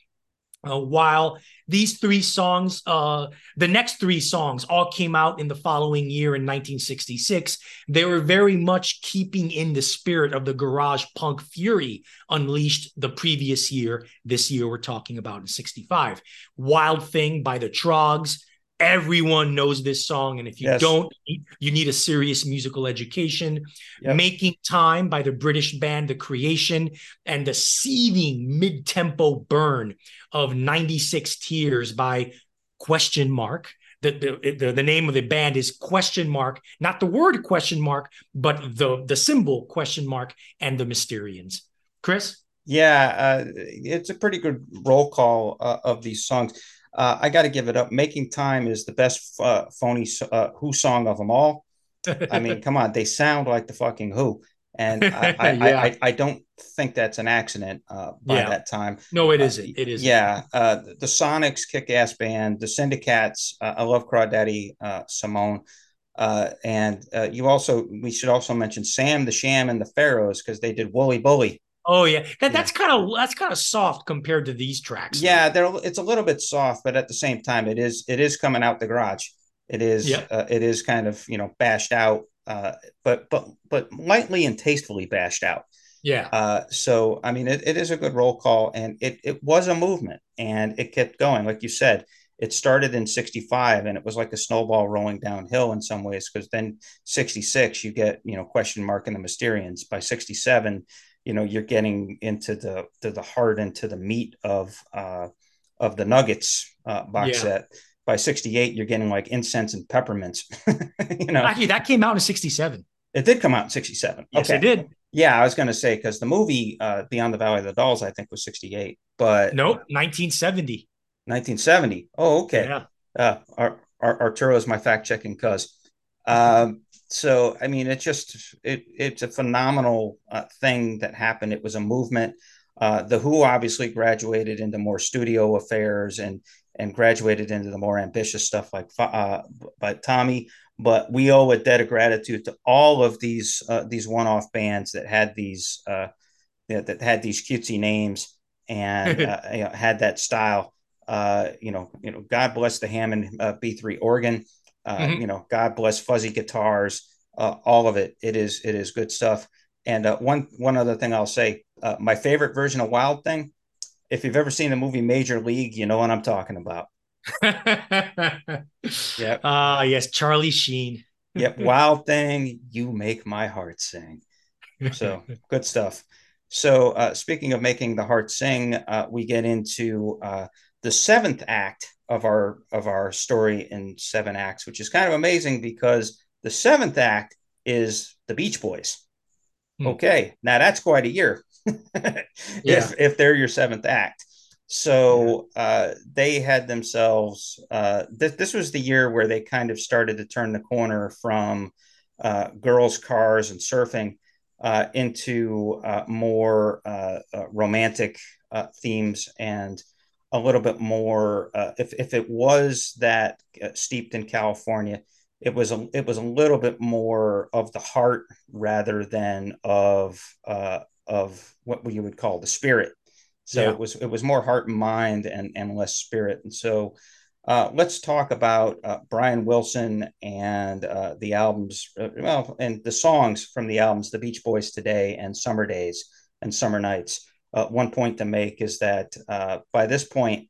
Uh, while these three songs, uh, the next three songs, all came out in the following year in 1966. They were very much keeping in the spirit of the garage punk fury unleashed the previous year. This year, we're talking about in 65. Wild Thing by the Troggs, everyone knows this song and if you yes. don't you need a serious musical education. Yep. making time by the british band the creation and the seething mid-tempo burn of 96 tears by question mark. The, the, the, the name of the band is question mark not the word question mark but the the symbol question mark and the mysterians. Chris? Yeah uh, it's a pretty good roll call uh, of these songs uh, I got to give it up. Making Time is the best uh, phony uh, Who song of them all. I mean, come on, they sound like the fucking Who, and I, I, yeah. I, I, don't think that's an accident uh, by yeah. that time. No, it isn't. It is. Yeah, uh, the Sonics, kick ass band, the Syndicats. Uh, I love Crawdaddy Simone. and you also, we should also mention Sam the Sham and the Pharaohs because they did Wooly Bully. Oh yeah, that, that's kind of that's kind of soft compared to these tracks. Yeah, they're it's a little bit soft, but at the same time, it is it is coming out the garage. It is yep. uh, it is kind of you know bashed out, uh, but but but lightly and tastefully bashed out. Yeah. Uh, so I mean, it, it is a good roll call, and it it was a movement, and it kept going. Like you said, it started in 65 and it was like a snowball rolling downhill in some ways because then 66 you get you know question mark and the mysterians by 67 you know you're getting into the to the heart and to the meat of uh, of the Nuggets uh, box yeah. set. By '68, you're getting like incense and peppermints. you know, actually, that came out in '67. It did come out in '67. Yes, okay. it did. Yeah, I was going to say because the movie uh, Beyond the Valley of the Dolls, I think, was '68, but nope, 1970. 1970. Oh, okay. Yeah. Uh, Ar- Ar- Arturo is my fact checking cuz. Um, so I mean, it's just it, it's a phenomenal uh, thing that happened. It was a movement. Uh, the Who obviously graduated into more studio affairs and and graduated into the more ambitious stuff like uh, by Tommy. But we owe a debt of gratitude to all of these uh, these one off bands that had these uh, that had these cutesy names and uh, you know, had that style. Uh, you know, you know, God bless the Hammond uh, B3 organ. Uh, mm-hmm. You know, God bless fuzzy guitars, uh, all of it. It is it is good stuff. And uh, one one other thing I'll say, uh, my favorite version of Wild Thing. If you've ever seen the movie Major League, you know what I'm talking about. yep. Ah, yes, Charlie Sheen. yep, Wild Thing, you make my heart sing. So good stuff. So uh, speaking of making the heart sing, uh, we get into uh, the seventh act of our of our story in seven acts, which is kind of amazing because the seventh act is the Beach Boys. Hmm. Okay, now that's quite a year yeah. if if they're your seventh act. So uh, they had themselves. Uh, th- this was the year where they kind of started to turn the corner from uh, girls, cars, and surfing uh, into uh, more uh, romantic themes and a little bit more. Uh, if if it was that uh, steeped in California, it was a it was a little bit more of the heart rather than of uh, of what you would call the spirit. So yeah. it was it was more heart and mind and and less spirit. And so uh, let's talk about uh, Brian Wilson and uh, the albums, uh, well, and the songs from the albums, The Beach Boys Today and Summer Days and Summer Nights uh, one point to make is that uh, by this point,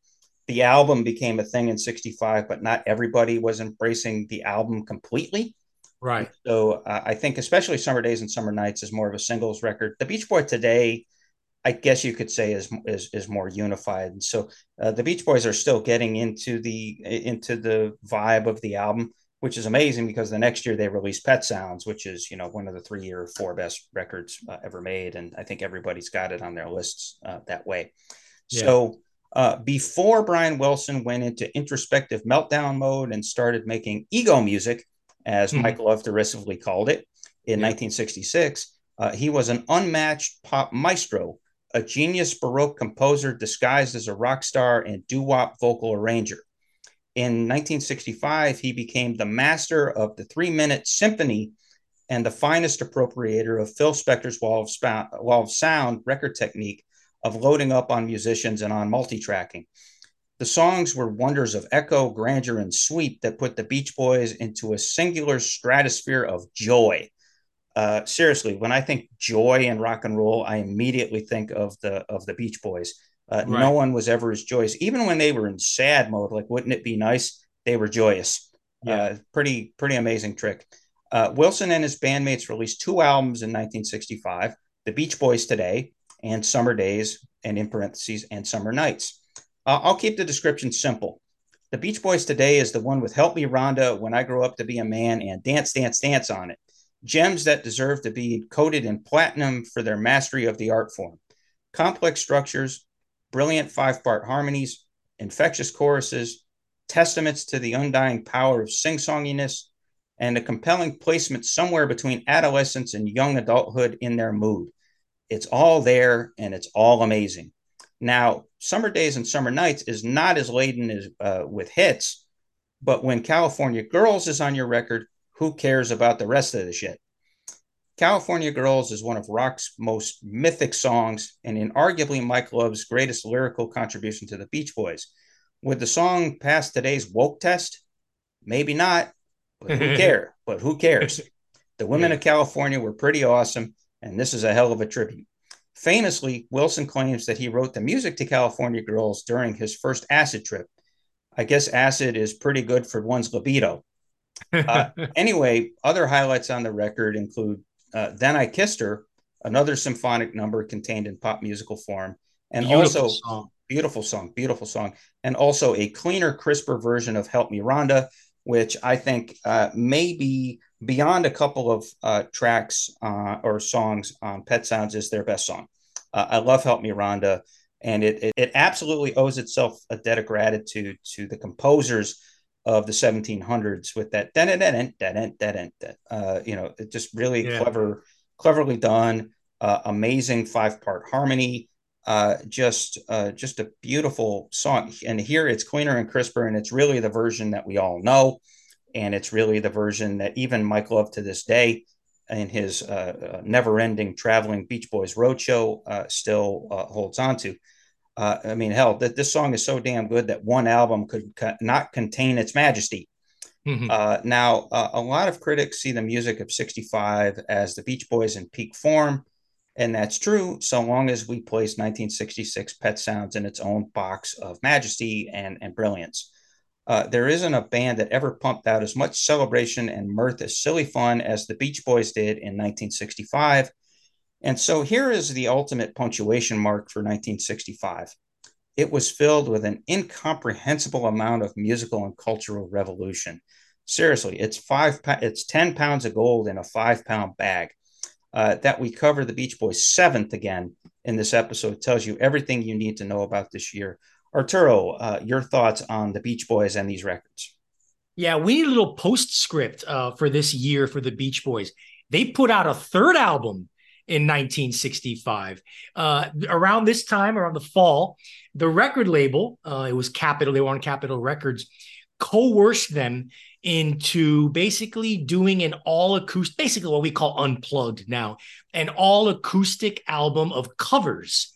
the album became a thing in 65, but not everybody was embracing the album completely. Right. So uh, I think, especially Summer Days and Summer Nights, is more of a singles record. The Beach Boy today, I guess you could say, is is, is more unified. And so uh, the Beach Boys are still getting into the into the vibe of the album, which is amazing because the next year they released Pet Sounds, which is you know one of the three or four best records uh, ever made, and I think everybody's got it on their lists uh, that way. Yeah. So uh, before Brian Wilson went into introspective meltdown mode and started making ego music, as mm-hmm. Love derisively called it in yeah. 1966, uh, he was an unmatched pop maestro, a genius Baroque composer disguised as a rock star and doo wop vocal arranger. In 1965, he became the master of the three minute symphony and the finest appropriator of Phil Spector's wall of, sp- wall of sound record technique of loading up on musicians and on multi tracking. The songs were wonders of echo, grandeur, and sweep that put the Beach Boys into a singular stratosphere of joy. Uh, seriously, when I think joy and rock and roll, I immediately think of the of the Beach Boys. Uh, right. No one was ever as joyous, even when they were in sad mode. Like, wouldn't it be nice? They were joyous. Yeah. Uh, pretty, pretty amazing trick. Uh, Wilson and his bandmates released two albums in 1965: The Beach Boys Today and Summer Days, and in parentheses, and Summer Nights. I'll keep the description simple. The Beach Boys Today is the one with "Help Me, Rhonda," "When I Grow Up to Be a Man," and "Dance, Dance, Dance" on it. Gems that deserve to be coated in platinum for their mastery of the art form. Complex structures, brilliant five part harmonies, infectious choruses, testaments to the undying power of sing-songiness, and a compelling placement somewhere between adolescence and young adulthood in their mood. It's all there and it's all amazing. Now, Summer Days and Summer Nights is not as laden as, uh, with hits, but when California Girls is on your record, who cares about the rest of the shit? California Girls is one of rock's most mythic songs and inarguably Mike Love's greatest lyrical contribution to the Beach Boys. Would the song pass today's woke test? Maybe not, but who cares? but who cares? The women yeah. of California were pretty awesome, and this is a hell of a tribute. Famously, Wilson claims that he wrote the music to California Girls during his first acid trip. I guess acid is pretty good for one's libido. Uh, anyway, other highlights on the record include uh, Then I Kissed Her, another symphonic number contained in pop musical form, and beautiful also song. beautiful song, beautiful song, and also a cleaner, crisper version of Help Me Rhonda, which I think uh, may be beyond a couple of uh, tracks uh, or songs on Pet Sounds is their best song. Uh, I love Help Me Rhonda, and it, it, it absolutely owes itself a debt of gratitude to the composers of the 1700s with that uh, you know it just really yeah. clever cleverly done uh, amazing five part harmony uh, just uh, just a beautiful song. And here it's cleaner and crisper and it's really the version that we all know. And it's really the version that even mike love to this day in his uh, uh, never ending traveling beach boys roadshow uh, still holds on to uh, I mean, hell, that this song is so damn good that one album could co- not contain its majesty. Mm-hmm. Uh, now, uh, a lot of critics see the music of 65 as the Beach Boys in peak form. And that's true so long as we place 1966 Pet Sounds in its own box of majesty and, and brilliance. Uh, there isn't a band that ever pumped out as much celebration and mirth as silly fun as the Beach Boys did in 1965 and so here is the ultimate punctuation mark for 1965. It was filled with an incomprehensible amount of musical and cultural revolution. Seriously, it's five. It's ten pounds of gold in a five-pound bag. Uh, that we cover the Beach Boys seventh again in this episode tells you everything you need to know about this year. Arturo, uh, your thoughts on the Beach Boys and these records? Yeah, we need a little postscript uh, for this year for the Beach Boys. They put out a third album in 1965. Uh, around this time, around the fall, the record label, uh, it was Capitol, they were on Capitol Records, coerced them into basically doing an all acoustic, basically what we call unplugged now, an all acoustic album of covers.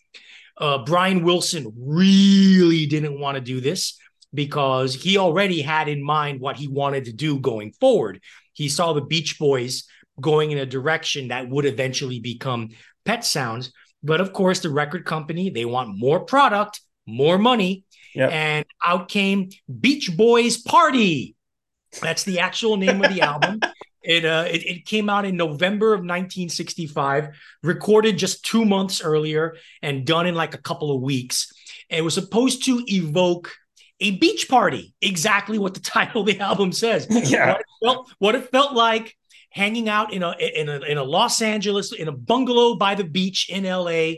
Uh, Brian Wilson really didn't want to do this because he already had in mind what he wanted to do going forward. He saw the Beach Boys going in a direction that would eventually become Pet Sounds. But of course, the record company, they want more product, more money. Yep. And out came Beach Boys Party. That's the actual name of the album. It, uh, it, it came out in November of 1965, recorded just two months earlier, and done in like a couple of weeks. It was supposed to evoke a beach party, exactly what the title of the album says. Yeah. What it felt, what it felt like hanging out in a in a in a Los Angeles in a bungalow by the beach in LA,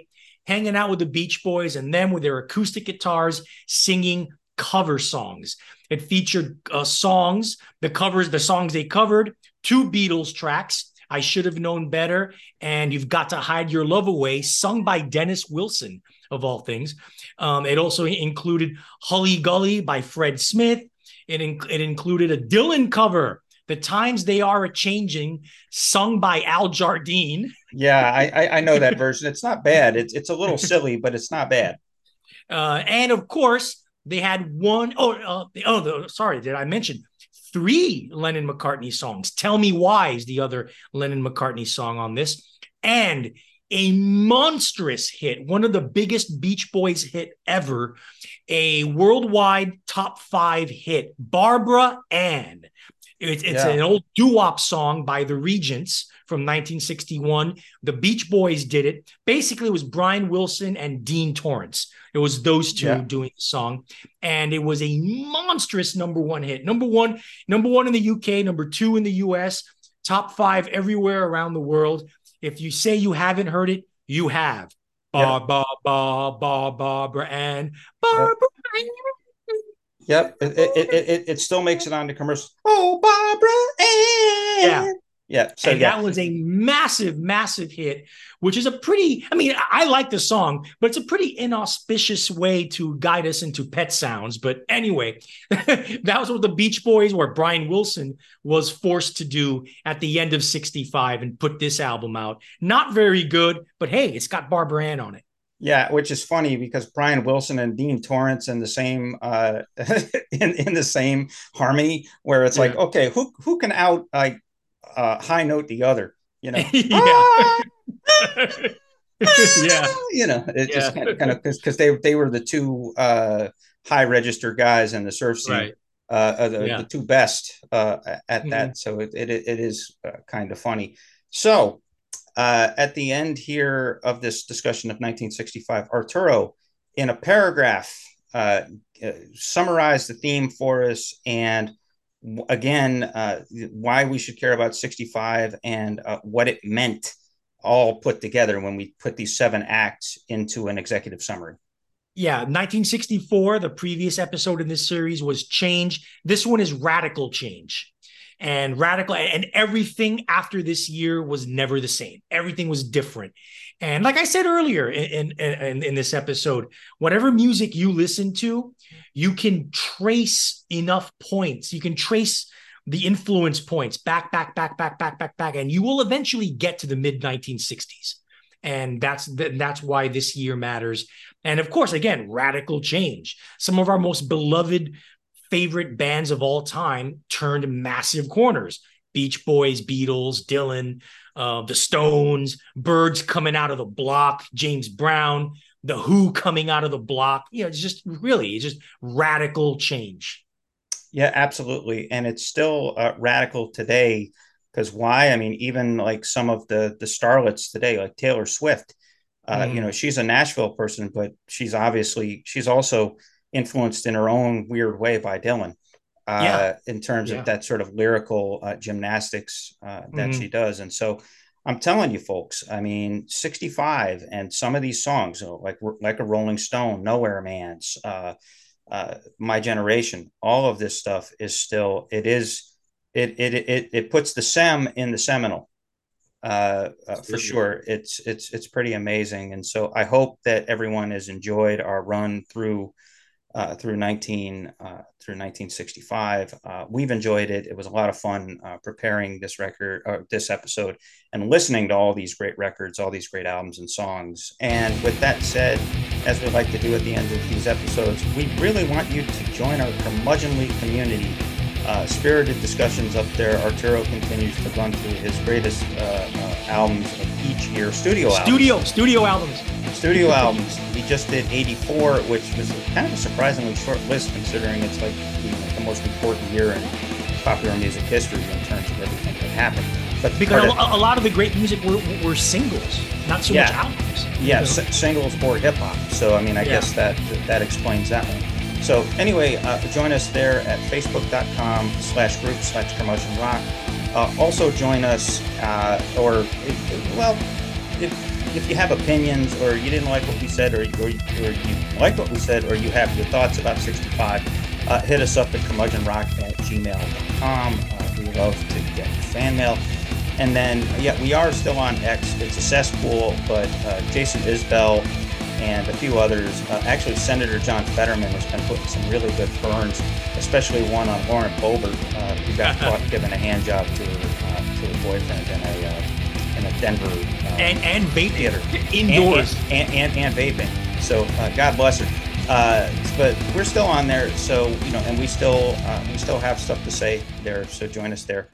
hanging out with the Beach Boys and them with their acoustic guitars singing cover songs. It featured uh, songs, the covers, the songs they covered, two Beatles tracks. I should have known better. And you've got to hide your love away, sung by Dennis Wilson, of all things. Um, it also included Hully Gully by Fred Smith. It, in- it included a Dylan cover the times they are a changing, sung by Al Jardine. Yeah, I, I know that version. It's not bad. It's it's a little silly, but it's not bad. Uh, and of course, they had one oh uh, oh the, sorry, did I mention three Lennon McCartney songs? Tell Me Why is the other Lennon McCartney song on this, and a monstrous hit, one of the biggest Beach Boys hit ever, a worldwide top five hit, Barbara Ann. It's, it's yeah. an old doo-wop song by the Regents from 1961. The Beach Boys did it. Basically, it was Brian Wilson and Dean Torrence. It was those two yeah. doing the song, and it was a monstrous number one hit. Number one, number one in the UK, number two in the US, top five everywhere around the world. If you say you haven't heard it, you have. Ba ba ba ba Barbara Ann Barbara. Yep, it, it, it, it, still makes it on the commercial. Oh, Barbara Ann. Yeah. Yeah. So and yeah. that was a massive, massive hit, which is a pretty, I mean, I like the song, but it's a pretty inauspicious way to guide us into pet sounds. But anyway, that was what the Beach Boys, where Brian Wilson was forced to do at the end of 65 and put this album out. Not very good, but hey, it's got Barbara Ann on it. Yeah, which is funny because Brian Wilson and Dean Torrence in the same uh in, in the same harmony where it's yeah. like, okay, who who can out like uh, high note the other, you know. yeah. yeah. You know, it yeah. just kind of kind of because they they were the two uh, high register guys in the surf scene. Right. Uh, uh the, yeah. the, two best uh, at mm-hmm. that. So it, it, it is uh, kind of funny. So uh, at the end here of this discussion of 1965, Arturo, in a paragraph, uh, uh, the theme for us and again, uh, why we should care about 65 and uh, what it meant all put together when we put these seven acts into an executive summary. Yeah, 1964, the previous episode in this series was change. This one is radical change. And radical, and everything after this year was never the same. Everything was different. And like I said earlier in, in, in this episode, whatever music you listen to, you can trace enough points. You can trace the influence points back, back, back, back, back, back, back, and you will eventually get to the mid 1960s. And that's that's why this year matters. And of course, again, radical change. Some of our most beloved favorite bands of all time turned massive corners. Beach Boys, Beatles, Dylan, uh, the Stones, Byrds coming out of the block, James Brown, the Who coming out of the block. You know, it's just really, it's just radical change. Yeah, absolutely, and it's still uh, radical today. Because why? I mean, even like some of the the starlets today, like Taylor Swift. Uh, mm. You know, she's a Nashville person, but she's obviously she's also influenced in her own weird way by Dylan. Uh, yeah. in terms yeah. of that sort of lyrical uh, gymnastics uh, that mm-hmm. she does. And so I'm telling you, folks, I mean, 65 and some of these songs, like like a Rolling Stone, Nowhere Man's, uh, uh, My Generation, all of this stuff is still, it is, it it it, it puts the sem in the seminal. Uh, uh, for sure, it's it's it's pretty amazing, and so I hope that everyone has enjoyed our run through uh, through 19 uh, through 1965. Uh, we've enjoyed it. It was a lot of fun uh, preparing this record, or uh, this episode, and listening to all these great records, all these great albums and songs. And with that said, as we like to do at the end of these episodes, we really want you to join our curmudgeonly community. Uh, spirited discussions up there. Arturo continues to run through his greatest albums of each year, studio albums. Studio, studio albums studio albums. We just did 84, which was kind of a surprisingly short list considering it's like you know, the most important year in popular music history in terms of everything that happened. But because a, a, lot of the great music were, were singles, not so yeah. much albums. Yeah, s- singles or hip hop. So I mean, I yeah. guess that that explains that one. So anyway, uh, join us there at facebook.com slash group slash curmudgeon rock. Uh, also join us, uh, or well, if if you have opinions or you didn't like what we said or, or, or you like what we said or you have your thoughts about 65, uh, hit us up at curmudgeonrock at gmail.com. Uh, we love to get fan mail. And then, yeah, we are still on X. It's a cesspool, but uh, Jason Isbell and a few others, uh, actually Senator John Fetterman has been putting some really good burns, especially one on Lauren Boebert, uh, who got caught giving a hand job to her, uh, to her boyfriend in a uh, in a Denver uh, and and vape theater indoors and and, and, and vaping. So uh, God bless her. Uh, but we're still on there, so you know, and we still uh, we still have stuff to say there. So join us there.